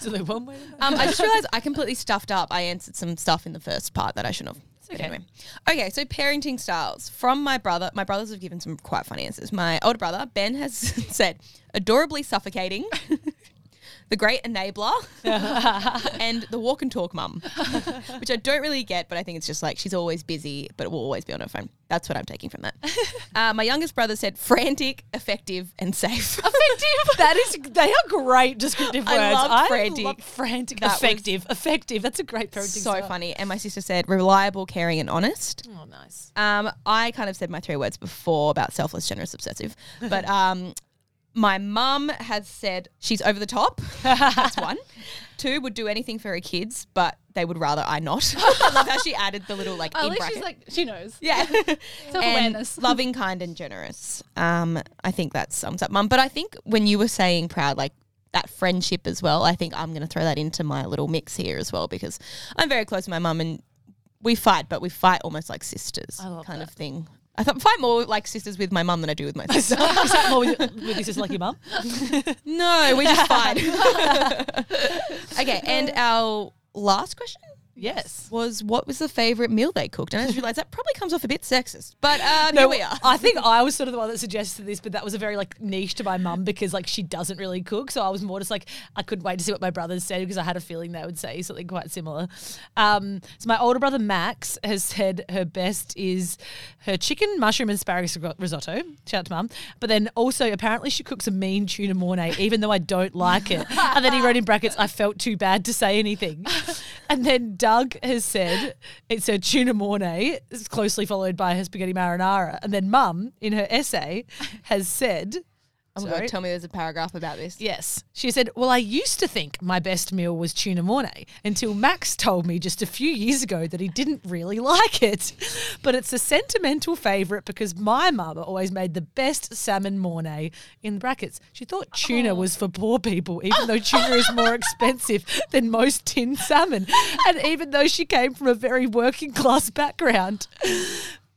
Speaker 1: So they're one way.
Speaker 4: Um, I just realized I completely stuffed up. I answered some stuff in the first part that I shouldn't have.
Speaker 1: Okay.
Speaker 4: Anyway. Okay, so parenting styles. From my brother, my brothers have given some quite funny answers. My older brother, Ben, has (laughs) said adorably suffocating, (laughs) the great enabler, (laughs) and the walk and talk mum, (laughs) which I don't really get, but I think it's just like she's always busy, but will always be on her phone. That's what I'm taking from that. (laughs) Uh, my youngest brother said frantic, effective, and safe.
Speaker 1: Effective. that is, they are great descriptive words.
Speaker 4: I love
Speaker 1: frantic.
Speaker 4: frantic.
Speaker 1: frantic,
Speaker 4: That
Speaker 1: effective, effective. That's a great parenting.
Speaker 4: so
Speaker 1: style.
Speaker 4: funny. And my sister said reliable, caring, and honest.
Speaker 1: Oh, nice.
Speaker 4: Um, I kind of said my three words before about selfless, generous, obsessive, but um, my mum has said she's over the top. That's one. (laughs) Two would do anything for her kids, but they would rather I not. (laughs) I love how she added the little like
Speaker 5: At
Speaker 4: in
Speaker 5: least
Speaker 4: bracket.
Speaker 5: she's like she knows.
Speaker 4: yeah, (laughs)
Speaker 5: Self-awareness.
Speaker 4: loving, kind, and generous. Um, I think that sums up mum. But I think when you were saying proud, like that friendship as well, I think I'm going to throw that into my little mix here as well because I'm very close to my mum and we fight, but we fight almost like sisters, kind
Speaker 1: that.
Speaker 4: of thing. I thought fight more like sisters with my mum than I do with my sister. (laughs)
Speaker 1: is that more with, with this is like your mum? (laughs)
Speaker 4: no, we just fight. (laughs) okay, and our last question
Speaker 1: Yes.
Speaker 4: was what was the favorite meal they cooked? And I just realized that probably comes off a bit sexist, but um,
Speaker 1: No,
Speaker 4: here we are.
Speaker 1: I think I was sort of the one that suggested this, but that was a very like niche to my mum because like she doesn't really cook. So I was more just like I couldn't wait to see what my brothers said because I had a feeling they would say something quite similar. Um, so my older brother Max has said her best is her chicken, mushroom, and asparagus risotto. Shout out to mum. But then also apparently she cooks a mean tuna mornay, even though I don't like it. and then he wrote in brackets, I felt too bad to say anything. (laughs) And then Doug has said it's her tuna mornay, closely followed by her spaghetti marinara. And then Mum, in her essay, has said,
Speaker 4: Oh my god, tell me there's a paragraph about this.
Speaker 1: Yes. She said, Well, I used to think my best meal was tuna mornay until Max told me just a few years ago that he didn't really like it. But it's a sentimental favourite because my mum always made the best salmon mornay in brackets. She thought tuna oh. was for poor people, even though tuna is more (laughs) expensive than most tinned salmon. And even though she came from a very working class background.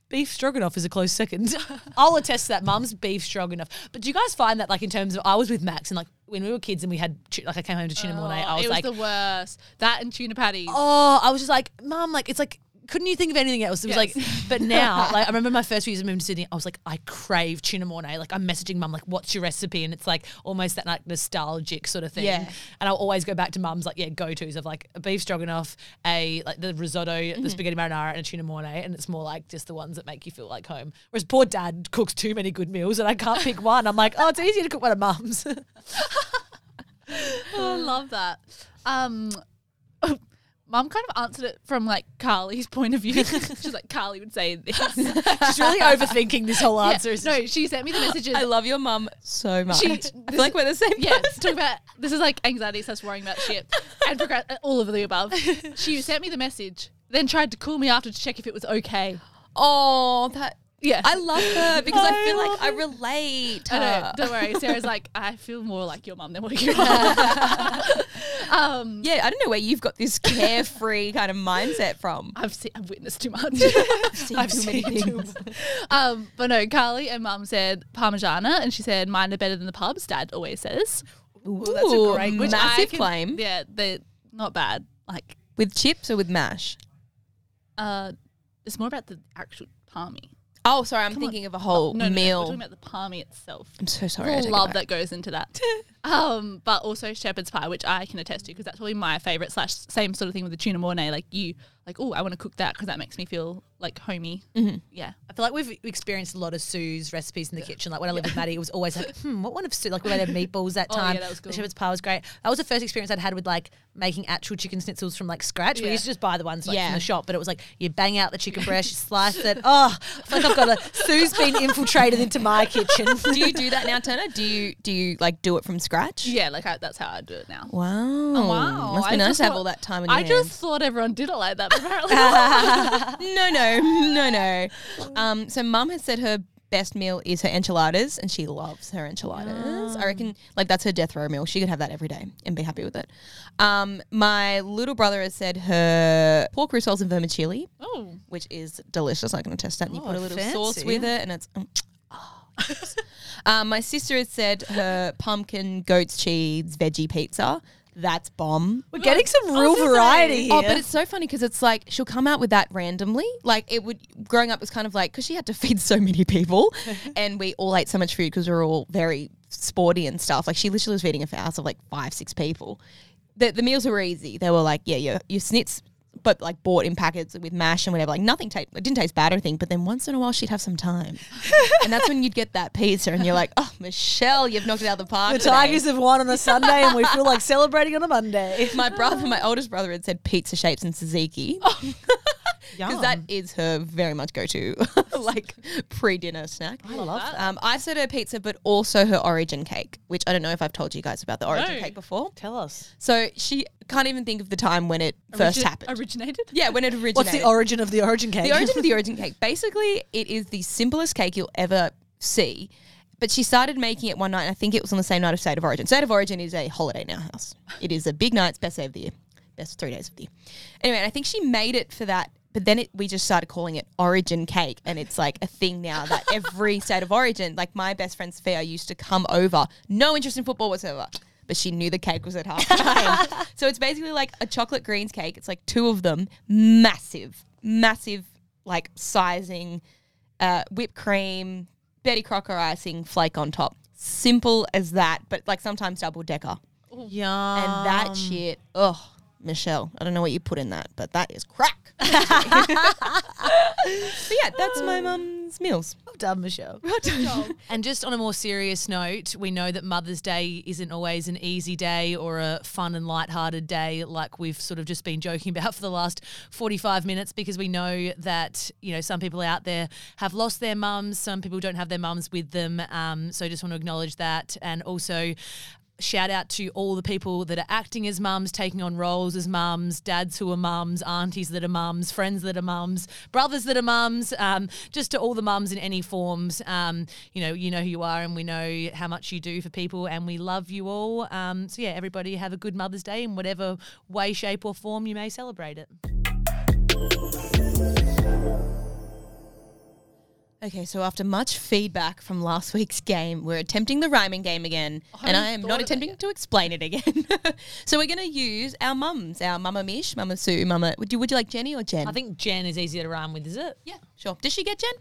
Speaker 1: Beef stroganoff is a close second. (laughs) I'll attest to that. Mum's beef stroganoff. But do you guys find that, like, in terms of, I was with Max and, like, when we were kids and we had, like, I came home to tuna oh, mornay, I was
Speaker 5: Oh, it was
Speaker 1: like,
Speaker 5: the worst. That and tuna patties.
Speaker 1: oh, I was just like, Mum, like, it's like couldn't you think of anything else? It was
Speaker 5: Yes.
Speaker 1: like, but now, (laughs) like I remember my first few years of moving to Sydney, I was like, I crave tuna mornay. Like I'm messaging mum, like, what's your recipe? And it's like almost that like nostalgic sort of thing.
Speaker 4: Yeah.
Speaker 1: And I'll always go back to mum's like, yeah, go tos of like a beef stroganoff, a like the risotto,
Speaker 4: Mm-hmm.
Speaker 1: the spaghetti marinara, and a tuna mornay. And it's more like just the ones that make you feel like home. Whereas poor dad cooks too many good meals and I can't pick one. I'm like, oh, it's easier to cook one of mum's. (laughs) (laughs)
Speaker 5: Oh, I love that. Um, Mum kind of answered it from like Carly's point of view. (laughs) She's like, Carly would say this. (laughs)
Speaker 1: She's really overthinking this whole
Speaker 5: Yeah,
Speaker 1: answer.
Speaker 5: no, she sent me the messages.
Speaker 4: I love your mum so much.
Speaker 5: She-
Speaker 4: I feel like we're the same
Speaker 5: yeah,
Speaker 4: person.
Speaker 5: talk about this is like anxiety starts worrying about shit and progress, uh, all of the above. She sent me the message, then tried to call me after to check if it was okay. (laughs)
Speaker 4: Oh, that
Speaker 5: Yeah,
Speaker 4: I love her (laughs) because I,
Speaker 1: I
Speaker 4: feel like I relate.
Speaker 5: I know, don't worry. Sarah's like, (laughs) I feel more like your mum than what you (laughs) are. um,
Speaker 4: Yeah, I don't know where you've got this carefree kind of mindset from.
Speaker 5: I've seen, I've witnessed too much.
Speaker 1: I've seen too
Speaker 5: um, but no, Carly and Mum said Parmigiana, and she said mine are better than the pubs. Dad always says.
Speaker 1: Ooh, that's a great
Speaker 4: massive
Speaker 5: can-
Speaker 4: claim.
Speaker 5: Yeah, they're not bad. Like,
Speaker 4: With chips or with mash?
Speaker 5: uh, it's more about the actual palmy.
Speaker 4: Oh, sorry, I'm
Speaker 5: Come on.
Speaker 4: thinking of a oh, whole
Speaker 5: No, no, no, we're
Speaker 4: meal.
Speaker 5: talking about the palmy itself.
Speaker 4: I'm so sorry. I
Speaker 5: Full
Speaker 4: take it
Speaker 5: love
Speaker 4: back.
Speaker 5: that goes into that. (laughs) um, but also shepherd's pie, which I can attest to because that's probably my favorite. Slash, same sort of thing with the tuna mornay. Like you, like, oh, I want to cook that because that makes me feel like homey.
Speaker 4: Mm-hmm.
Speaker 5: Yeah,
Speaker 1: I feel like we've experienced a lot of Sue's recipes in the kitchen. Like when I lived with Maddie, it was always like, (laughs) hmm, what one of Sue? Like we her meatballs that
Speaker 5: Oh,
Speaker 1: time.
Speaker 5: yeah, that
Speaker 1: The
Speaker 5: cool.
Speaker 1: shepherd's pie was great. That was the first experience I'd had with like making actual chicken schnitzels from like scratch. We used to just buy the ones like
Speaker 4: Yeah.
Speaker 1: from the shop, but it was like you bang out the chicken breast, you slice it. Oh, I feel like I've got a Sue's been infiltrated into my kitchen. (laughs)
Speaker 4: do you do (laughs) that now, Turner? Do you do you like do it from scratch?
Speaker 5: Yeah, like I, that's how I do it now.
Speaker 4: Wow.
Speaker 5: Oh, wow.
Speaker 4: Must be
Speaker 5: I
Speaker 4: nice
Speaker 5: just
Speaker 4: to have
Speaker 5: thought-
Speaker 4: all that time in
Speaker 5: I
Speaker 4: your
Speaker 5: just thought everyone did it like that, but (laughs) apparently not. (laughs)
Speaker 4: no, no, no, no. Um, so mum has said her best meal is her enchiladas, and she loves her enchiladas. I reckon like that's her death row meal. She could have that every day and be happy with it. Um, my little brother has said her pork rissoles and vermicelli,
Speaker 5: Oh,
Speaker 4: which is delicious. I can attest to test that. And you
Speaker 1: Oh,
Speaker 4: put a little sauce with it, and it's. mm. (laughs) um, my sister has said her pumpkin goat's cheese veggie pizza. That's bomb.
Speaker 1: We're getting some real
Speaker 5: was gonna
Speaker 1: variety here.
Speaker 4: Oh, but it's so funny because it's like she'll come out with that randomly. Like it would growing up was kind of like because she had to feed so many people, (laughs) and we all ate so much food because we were all very sporty and stuff. Like she literally was feeding a house of like five, six people. The the meals were easy. They were like yeah, your your snits. But like bought in packets with mash and whatever, like nothing. Ta- it didn't taste bad or anything. But then once in a while, she'd have some time, (laughs) and that's when you'd get that pizza, and you're like, "Oh, Michelle, you've knocked it out of the park."
Speaker 1: the
Speaker 4: today."
Speaker 1: Tigers have won on a Sunday, and we feel like (laughs) celebrating on a Monday.
Speaker 4: my brother, my oldest brother, had said pizza shapes and tzatziki. Oh. (laughs) because that is her very much go to (laughs) like pre dinner snack.
Speaker 1: I love that.
Speaker 4: Um, I've said her pizza, but also her origin cake, which I don't know if I've told you guys about the origin
Speaker 5: No.
Speaker 4: cake before.
Speaker 1: Tell us.
Speaker 4: So she can't even think of the time when it first
Speaker 5: origi-
Speaker 4: happened.
Speaker 5: Originated?
Speaker 4: yeah, when it originated.
Speaker 1: What's the origin of the origin cake?
Speaker 4: The origin of the (laughs) origin cake. Basically, it is the simplest cake you'll ever see. But she started making it one night, and I think it was on the same night of State of Origin. State of Origin is a holiday in our house. It is a big night, it's best day of the year, best three days of the year. Anyway, and I think she made it for that, but then it, we just started calling it Origin Cake, and it's like a thing now that (laughs) every State of Origin, like my best friend Sophia used to come over, no interest in football whatsoever. But she knew the cake was at half time. (laughs) so it's basically like a chocolate greens cake. It's like two of them, massive, massive, like sizing, uh, whipped cream, Betty Crocker icing, flake on top. Simple as that, but like sometimes double decker.
Speaker 1: yeah
Speaker 4: And that shit, ugh, Michelle, I don't know what you put in that, but that is crack. (laughs) (laughs) but yeah, that's my mum's meals.
Speaker 1: Well done, Michelle. Well done. (laughs) and just on a more serious note, we know that Mother's Day isn't always an easy day or a fun and light-hearted day like we've sort of just been joking about for the last 45 minutes because we know that, you know, some people out there have lost their mums, some people don't have their mums with them. Um, so just want to acknowledge that and also shout out to all the people that are acting as mums, taking on roles as mums, dads who are mums, aunties that are mums, friends that are mums, brothers that are mums, um, just to all the mums in any forms. Um, you know, you know who you are, and we know how much you do for people, and we love you all. Um, so yeah, everybody have a good Mother's Day in whatever way, shape, or form you may celebrate it.
Speaker 4: Okay, so after much feedback from last week's game, we're attempting the rhyming game again, and I am not attempting to explain it again. (laughs) so we're going to use our mums, our Mama Mish, Mama Sue, Mama. Would you would you like Jenny or Jen?
Speaker 1: I think Jen is easier to rhyme with, is it?
Speaker 4: yeah, sure. Does she get Jen?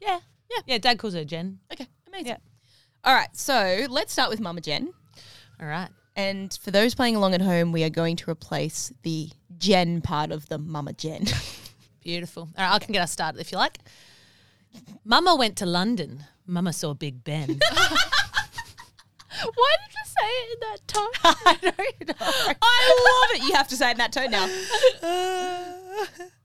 Speaker 1: Yeah. Yeah. Yeah, Dad calls her Jen.
Speaker 4: Okay, amazing.
Speaker 1: Yeah.
Speaker 4: All right, so let's start with Mama Jen.
Speaker 1: All right.
Speaker 4: And for those playing along at home, we are going to replace the Jen part of the Mama Jen. (laughs)
Speaker 1: Beautiful. All right, I can get us started if you like. Mama went to London. Mama saw Big Ben. (laughs)
Speaker 5: Why did you say it in that tone? (laughs)
Speaker 1: I don't know.
Speaker 4: I love it. You have to say it in that tone now. (laughs)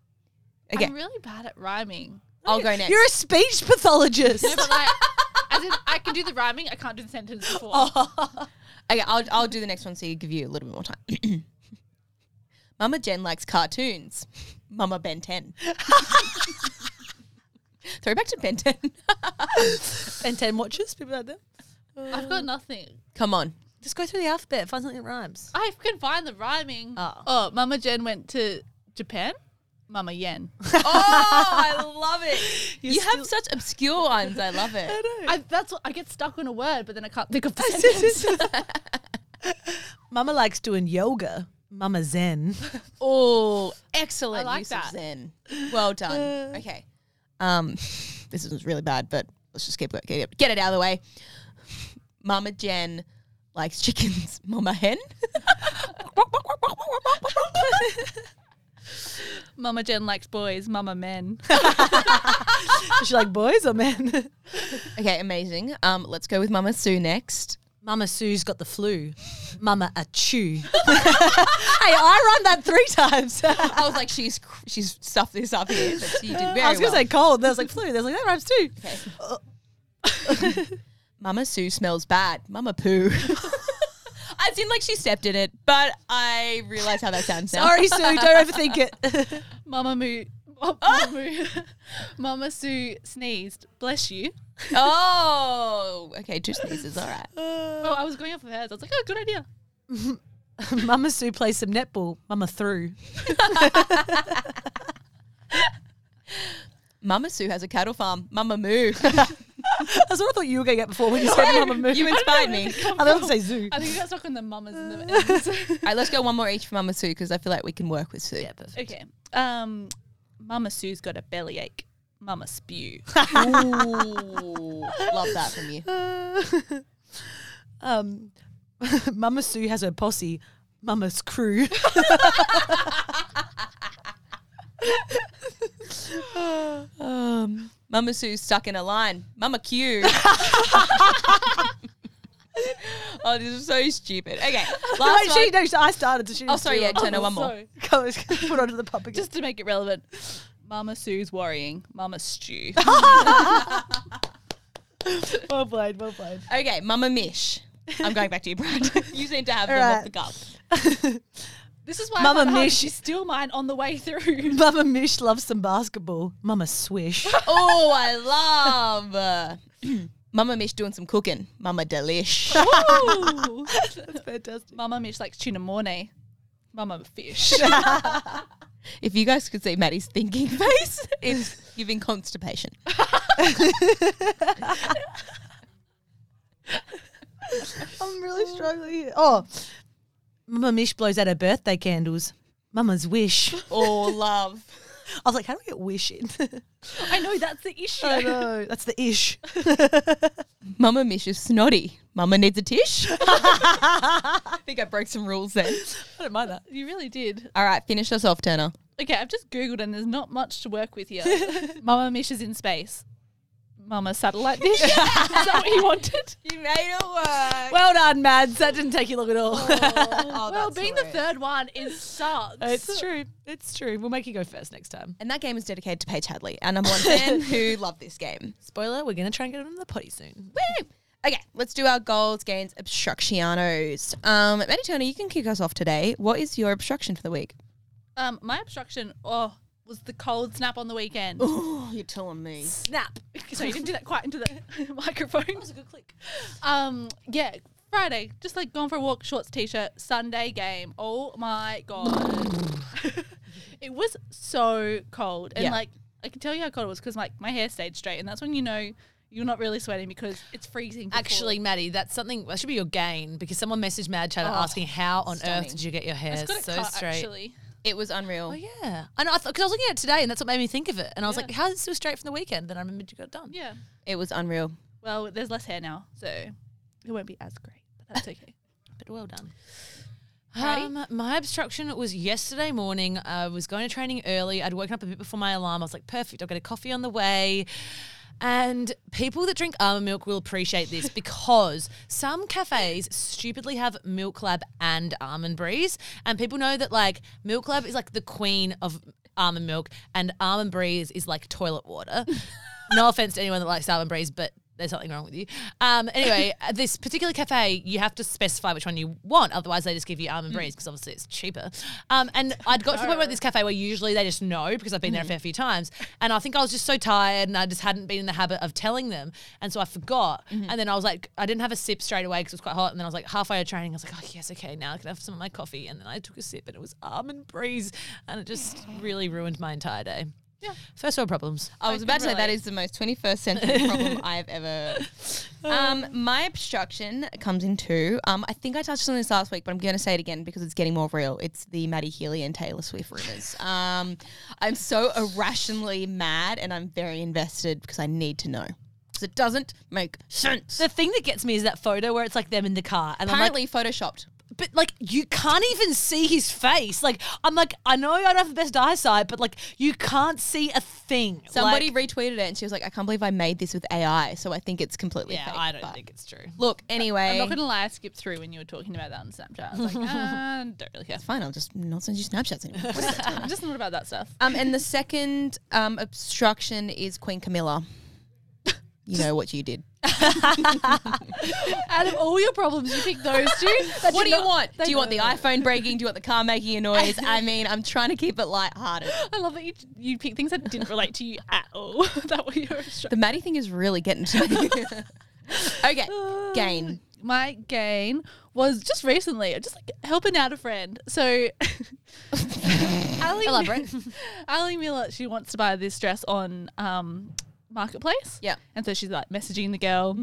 Speaker 4: Okay,
Speaker 5: I'm really bad at rhyming.
Speaker 4: I'll go next.
Speaker 1: You're a speech pathologist.
Speaker 5: No, but like, as in, I can do the rhyming. I can't do the sentence before. Oh.
Speaker 4: Okay, I'll, I'll do the next one so you give you a little bit more time. (coughs) Mama Jen likes cartoons. Mama Ben 10. Throwback to Ben 10. (laughs)
Speaker 1: and 10 watches, people like that.
Speaker 5: I've got nothing.
Speaker 4: Come on.
Speaker 1: Just go through the alphabet, find something that rhymes.
Speaker 5: I can find the rhyming.
Speaker 1: Oh.
Speaker 5: oh, Mama Jen went to Japan. Mama Yen. (laughs)
Speaker 4: Oh, (laughs) I love it.
Speaker 1: You're
Speaker 4: you have such obscure ones. I love it.
Speaker 5: I, know. that's what I get stuck on a word, but then I can't think of the sentence.
Speaker 1: Mama likes doing yoga. Mama Zen.
Speaker 4: Oh, excellent
Speaker 5: I like
Speaker 4: use
Speaker 5: that.
Speaker 4: of Zen. Well done. Uh, okay. Um, (laughs) this is really bad, but let's just keep get it, get it out of the way. Mama Jen likes chickens. (laughs) Mama Hen. (laughs)
Speaker 5: Mama Jen likes boys. Mama men.
Speaker 1: Does she like boys or men?
Speaker 4: okay, amazing. Um, let's go with Mama Sue next.
Speaker 1: Mama Sue's got the flu. Mama a chew. (laughs) hey, I rhymed that three times.
Speaker 4: I was like, she's she's stuffed this up here, but she did very
Speaker 1: I was gonna say cold. There was like flu. There was like that rhymes too. Okay. (laughs)
Speaker 4: Mama Sue smells bad. Mama poo. (laughs) I seem like she stepped in it, but I realize how that sounds now.
Speaker 1: Sorry, Sue. Don't overthink it.
Speaker 5: Mama Moo. Oh, (laughs) Mama, (laughs) Mama Sue sneezed. Bless you.
Speaker 4: Oh, okay, two (laughs) sneezes. All right.
Speaker 5: Oh, I was going off of hers. I was like, oh, good idea.
Speaker 1: Mama Sue plays some netball. Mama threw.
Speaker 4: Mama Sue has a cattle farm. Mama Moo.
Speaker 1: That's what I thought you were going to get before when you said Mama Moo.
Speaker 4: you inspired me.
Speaker 1: I thought to say zoo.
Speaker 5: I think you got stuck on the mamas and the ends.
Speaker 4: All right, let's go one more each for Mama Sue because I feel like we can work with Sue.
Speaker 1: Yeah, perfect.
Speaker 5: okay. Um, Mama Sue's got a bellyache. Mama spew. (laughs)
Speaker 4: Ooh, love that from you. (laughs)
Speaker 1: Um, (laughs) Mama Sue has her posse. Mama's crew.
Speaker 4: Um, Mama Sue's stuck in a line. Mama Q. (laughs) oh, this is so stupid. Okay, (laughs) last one.
Speaker 1: she, no, I started. So she
Speaker 4: Oh, sorry, yeah, turn on one more. (laughs)
Speaker 1: Go, put onto the pub again.
Speaker 5: Just to make it relevant. Mama Sue's worrying. Mama stew.
Speaker 1: well played, well played.
Speaker 4: Okay, Mama Mish. I'm going back to you, Brad. you seem to have them off the cuff.
Speaker 5: This is why
Speaker 1: Mama Mish.
Speaker 5: Mish still mine on the way through.
Speaker 1: Mama Mish loves some basketball. Mama Swish.
Speaker 4: Oh, I love. Mama Mish doing some cooking. Mama Delish. (laughs)
Speaker 1: That's fantastic.
Speaker 5: Mama Mish likes tuna mornay. Mama fish. (laughs)
Speaker 4: if you guys could see Maddie's thinking face, it's giving constipation. (laughs)
Speaker 1: I'm really struggling here. Oh, Mama Mish blows out her birthday candles. Mama's wish.
Speaker 4: Oh, love.
Speaker 1: I was like, how do we get wish in? (laughs)
Speaker 5: I know that's the (laughs) issue.
Speaker 1: I know. That's the ish. (laughs)
Speaker 4: Mama Mish is snotty. Mama needs a tish. I think I broke some rules then.
Speaker 1: I don't mind that.
Speaker 5: You really did.
Speaker 4: All right, finish us off, Turner.
Speaker 5: Okay, I've just googled and there's not much to work with here. Mama Mish is in space. Mama satellite dish. (laughs) is that what you (laughs) wanted?
Speaker 4: You made it work.
Speaker 1: Well done, Mads. That didn't take you long at all.
Speaker 4: Oh, (laughs)
Speaker 5: well, being the third one is sucks.
Speaker 1: it's true. It's true. We'll make you go first next time.
Speaker 4: And that game is dedicated to Paige Hadley, our number one fan who loved this game.
Speaker 1: Spoiler, we're going to try and get into the potty soon.
Speaker 4: Woo! Okay, let's do our goals, gains, obstructianos. Um, Maddie Turner, you can kick us off today. What is your obstruction for the week?
Speaker 5: Um, my obstruction, oh, was the cold snap on the weekend. (laughs)
Speaker 4: Oh, you're telling me.
Speaker 1: Snap. (laughs)
Speaker 5: so you didn't do that quite into the (laughs) microphone. That was a good click. Um, yeah, Friday, just like going for a walk, shorts, t-shirt, Sunday game. Oh my god, it was so cold, and
Speaker 4: Yeah.
Speaker 5: like I can tell you how cold it was because like my hair stayed straight, and that's when you know you're not really sweating because it's freezing. before-
Speaker 1: Actually, Maddie, that's something that should be your gain because someone messaged Mad Chatter
Speaker 4: Oh,
Speaker 1: asking how on
Speaker 4: stunning.
Speaker 1: earth did you get your hair
Speaker 5: I just got it
Speaker 1: so
Speaker 5: cut,
Speaker 1: straight.
Speaker 5: Actually,
Speaker 4: It was unreal.
Speaker 1: Oh yeah, I know. Because I, was looking at it today, and that's what made me think of it. And I was
Speaker 5: Yeah.
Speaker 1: like, "How is it still straight from the weekend?" Then I remembered you got it done.
Speaker 5: yeah.
Speaker 4: It was unreal.
Speaker 5: Well, there's less hair now, so it won't be as great, but that's (laughs) okay.
Speaker 1: But well done. Um, my obstruction was yesterday morning. I was going to training early. I'd woken up a bit before my alarm. I was like, perfect. I'll get a coffee on the way. And people that drink almond milk will appreciate this (laughs) because some cafes stupidly have Milk Lab and Almond Breeze. And people know that like Milk Lab is like the queen of almond milk and Almond Breeze is like toilet water. (laughs) no offense to anyone that likes Almond Breeze, but there's something wrong with you. Um, anyway, at (laughs) this particular cafe, you have to specify which one you want. Otherwise, they just give you almond breeze because obviously it's cheaper. Um, and I'd got to the point where at this cafe where usually they just know because I've been there a fair few times. And I think I was just so tired and I just hadn't been in the habit of telling them. And so I forgot. And then I was like, I didn't have a sip straight away because it was quite hot. And then I was like, halfway to training, I was like, oh, yes, okay, now I can have some of my coffee. And then I took a sip and it was almond breeze. And it just really ruined my entire day.
Speaker 5: Yeah.
Speaker 1: First world problems.
Speaker 4: I was
Speaker 5: can
Speaker 4: about to say that is the most 21st century (laughs) problem I've ever. (laughs) Um, my obstruction comes in two. Um, I think I touched on this last week, but I'm going to say it again because it's getting more real. It's the Matty Healy and Taylor Swift rumors. Um, I'm so irrationally mad, and I'm very invested because I need to know because it doesn't make sense.
Speaker 1: The thing that gets me is that photo where it's like them in the car. And I'm like,
Speaker 4: Apparently, photoshopped.
Speaker 1: But like you can't even see his face. Like I'm like I know I don't have the best eyesight, but like you can't see a thing.
Speaker 4: Somebody
Speaker 1: Like,
Speaker 4: retweeted it, and she was like, "I can't believe I made this with AI." So I think it's completely
Speaker 1: yeah,
Speaker 4: fake.
Speaker 1: I don't think it's true.
Speaker 4: Look, anyway,
Speaker 5: I'm not gonna lie, I skipped through when you were talking about that on Snapchat. I was like, (laughs) uh, don't really care.
Speaker 4: it's fine. I'll just not send you Snapchats anymore. (laughs) (laughs)
Speaker 5: I'm just not about that stuff.
Speaker 4: Um, and the second um, obstruction is Queen Camilla. You know what you did. (laughs)
Speaker 5: Out of all your problems, you picked those two. that
Speaker 4: What do
Speaker 5: you're
Speaker 4: you want? Do you want the
Speaker 5: you're-
Speaker 4: iPhone breaking? Do you want the car making a noise? (laughs) I mean, I'm trying to keep it lighthearted.
Speaker 5: I love that you you picked things that didn't relate to you at all. (laughs) that were your
Speaker 4: The Matty thing is really getting to me. okay, gain. (sighs)
Speaker 5: My gain was just recently, just like helping out a friend. So, Ali,
Speaker 1: Elaborate.
Speaker 5: Ali Miller, she wants to buy this dress on um, Marketplace.
Speaker 4: Yeah.
Speaker 5: And so she's like messaging the girl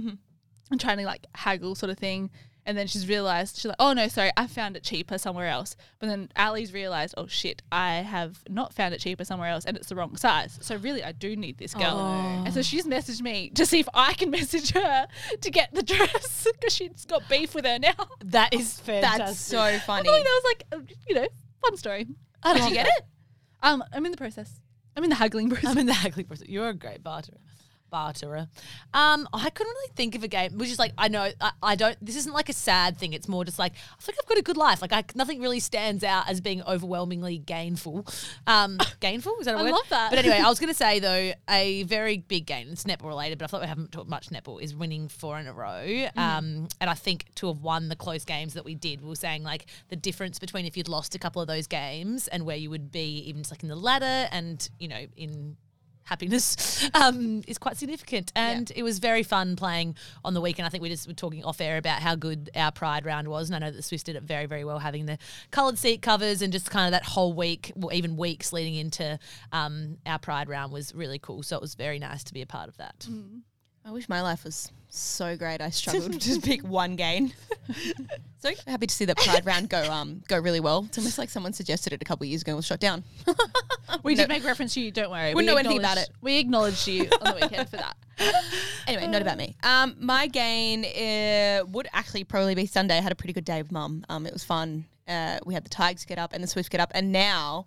Speaker 5: and trying to like haggle sort of thing. And then she's realized, she's like, oh no, sorry, I found it cheaper somewhere else. But then Ali's realized, oh shit, I have not found it cheaper somewhere else and it's the wrong size. So really, I do need this girl. And so she's messaged me to see if I can (laughs) message her to get the dress (laughs) because she's got beef with her now.
Speaker 1: That is fantastic.
Speaker 4: That's so funny.
Speaker 5: like that was like, you know, fun story. I
Speaker 4: Did you get it?
Speaker 5: Um, I'm in the process. I'm in the haggling process.
Speaker 1: I'm in the haggling process. You're a great barterer. Barterer. Um, I couldn't really think of a game, which is like I know I, I don't. This isn't like a sad thing. It's more just like I think I've got a good life. Like I, nothing really stands out as being overwhelmingly gainful. Um, (coughs) gainful is that a
Speaker 5: I
Speaker 1: word?
Speaker 5: I love that.
Speaker 1: But anyway, I was going (laughs) to say though a very big gain. It's netball related, but I thought we haven't talked much netball. Is winning four in a row.
Speaker 5: Mm.
Speaker 1: Um, and I think to have won the close games that we did, we were saying like the difference between if you'd lost a couple of those games and where you would be even just like in the ladder and you know in happiness (laughs) um, is quite significant. And it was very fun playing on the weekend. I think we just were talking off air about how good our Pride round was. And I know that the Swifts did it very, very well, having the coloured seat covers and just kind of that whole week, well, even weeks leading into um, our Pride round was really cool. So it was very nice to be a part of that.
Speaker 4: I wish my life was so great. I struggled (laughs) to just pick one gain. (laughs) so happy to see that Pride round go um go really well. It's almost like someone suggested it a couple of years ago and was shot down. (laughs)
Speaker 5: we
Speaker 4: No.
Speaker 5: did make reference to you. Don't worry.
Speaker 4: Wouldn't
Speaker 5: We
Speaker 4: know anything about it.
Speaker 5: We acknowledged you on the weekend for that.
Speaker 4: Anyway, not about me. Um, my gain uh, would actually probably be Sunday. I had a pretty good day with mum. Um, it was fun. Uh, we had the Tigers get up and the Swifts get up, and now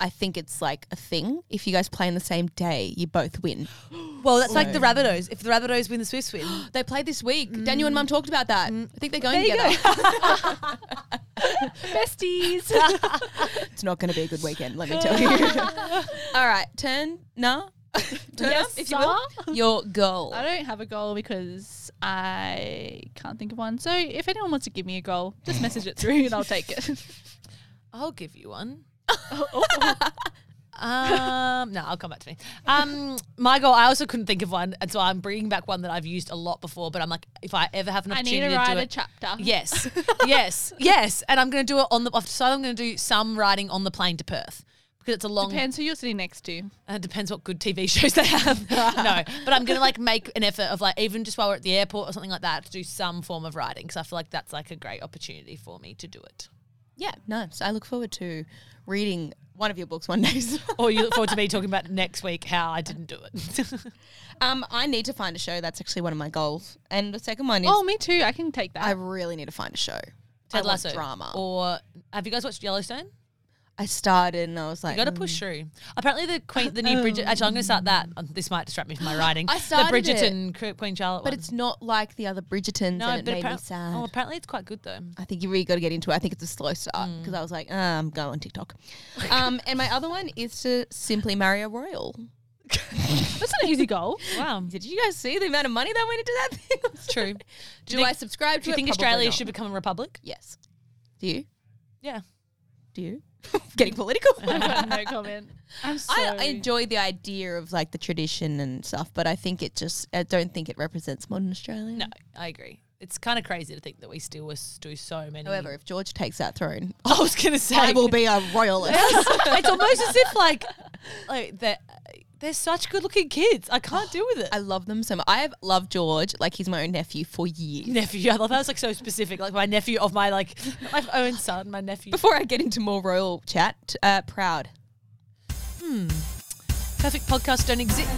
Speaker 4: I think it's like a thing. If you guys play in the same day, you both win. (gasps)
Speaker 1: Well, that's like the Rabbitohs. If the Rabbitohs win, the Swifts win. (gasps)
Speaker 4: They played this week. Mm. Daniel and Mum talked about that. Mm. I think they're going
Speaker 1: There you
Speaker 4: together. (laughs)
Speaker 5: Besties. (laughs)
Speaker 4: It's not going to be a good weekend, let me tell you. (laughs) All right, turn no, turn
Speaker 5: Yes,
Speaker 4: up, if you will. Your goal.
Speaker 5: I don't have a goal because I can't think of one. So if anyone wants to give me a goal, just message it through and I'll take it.
Speaker 1: I'll give you one.
Speaker 5: Oh,
Speaker 1: um, no, I'll come back to me. Um, my goal, I also couldn't think of one, and so I'm bringing back one that I've used a lot before. But I'm like, if I ever have an
Speaker 5: I
Speaker 1: opportunity
Speaker 5: need to
Speaker 1: to
Speaker 5: write
Speaker 1: do
Speaker 5: a
Speaker 1: it,
Speaker 5: chapter.
Speaker 1: yes, (laughs) yes, yes, and I'm going to do it on the. I've decided I'm going to do some writing on the plane to Perth because it's a long.
Speaker 5: Depends who you're sitting next to.
Speaker 1: Uh, depends what good TV (laughs) shows they have. no, but I'm gonna like make an effort of like even just while we're at the airport or something like that to do some form of writing because I feel like that's like a great opportunity for me to do it.
Speaker 4: Yeah, nice. I look forward to reading one of your books one day. (laughs)
Speaker 1: Or you look forward to me talking about next week how I didn't do it. (laughs)
Speaker 4: um, I need to find a show. That's actually one of my goals. And the second one is
Speaker 5: Oh, me too. I can take that.
Speaker 4: I really need to find a show.
Speaker 1: Ted Lasso
Speaker 4: drama.
Speaker 1: Or have you guys watched Yellowstone?
Speaker 4: I started and I was like,
Speaker 1: You got to
Speaker 4: mm.
Speaker 1: push through. Apparently, the Queen, the new Bridget. Actually, I'm going to start that. Uh, This might distract me from my writing. (gasps)
Speaker 4: I started
Speaker 1: the. Bridgerton Qu- Queen Charlotte.
Speaker 4: but
Speaker 1: one.
Speaker 4: it's not like the other Bridgertons,
Speaker 1: no,
Speaker 4: and it
Speaker 1: but
Speaker 4: made me
Speaker 1: apparent-
Speaker 4: sad.
Speaker 1: Oh, apparently it's quite good though.
Speaker 4: I think you really got to get into it. I think it's a slow start
Speaker 1: Mm.
Speaker 4: because I was like, ah, I'm going on TikTok. (laughs) um, and my other one is to simply marry a royal. (laughs)
Speaker 5: That's an easy goal.
Speaker 1: Wow, (laughs)
Speaker 4: Did you guys see the amount of money that went into that thing?
Speaker 1: it's true.
Speaker 4: Do,
Speaker 1: you
Speaker 4: I
Speaker 1: think-
Speaker 4: subscribe to
Speaker 1: Do you
Speaker 4: it?
Speaker 1: think
Speaker 4: Probably
Speaker 1: Australia
Speaker 4: not.
Speaker 1: should become a republic?
Speaker 4: Yes. Do you?
Speaker 1: Yeah.
Speaker 4: Do you? (laughs) Getting political. (laughs)
Speaker 5: No comment. I'm so.
Speaker 4: I, I enjoy the idea of like the tradition and stuff, but I think it just I don't think it represents modern Australia.
Speaker 1: No, I agree. It's kind of crazy to think that we still do so many.
Speaker 4: However, if George takes that throne, (laughs)
Speaker 1: I was going to say
Speaker 4: I will be a royalist. (laughs)
Speaker 1: it's almost as if like, (laughs) like they're, they're such good-looking kids. I can't deal with it.
Speaker 4: I love them so much. I have loved George like he's my own nephew for years.
Speaker 1: nephew. I love that. It's like so specific. Like my nephew of my like my own son, my nephew.
Speaker 4: Before I get into more royal chat, uh, proud. Hmm.
Speaker 1: Perfect podcasts don't exist.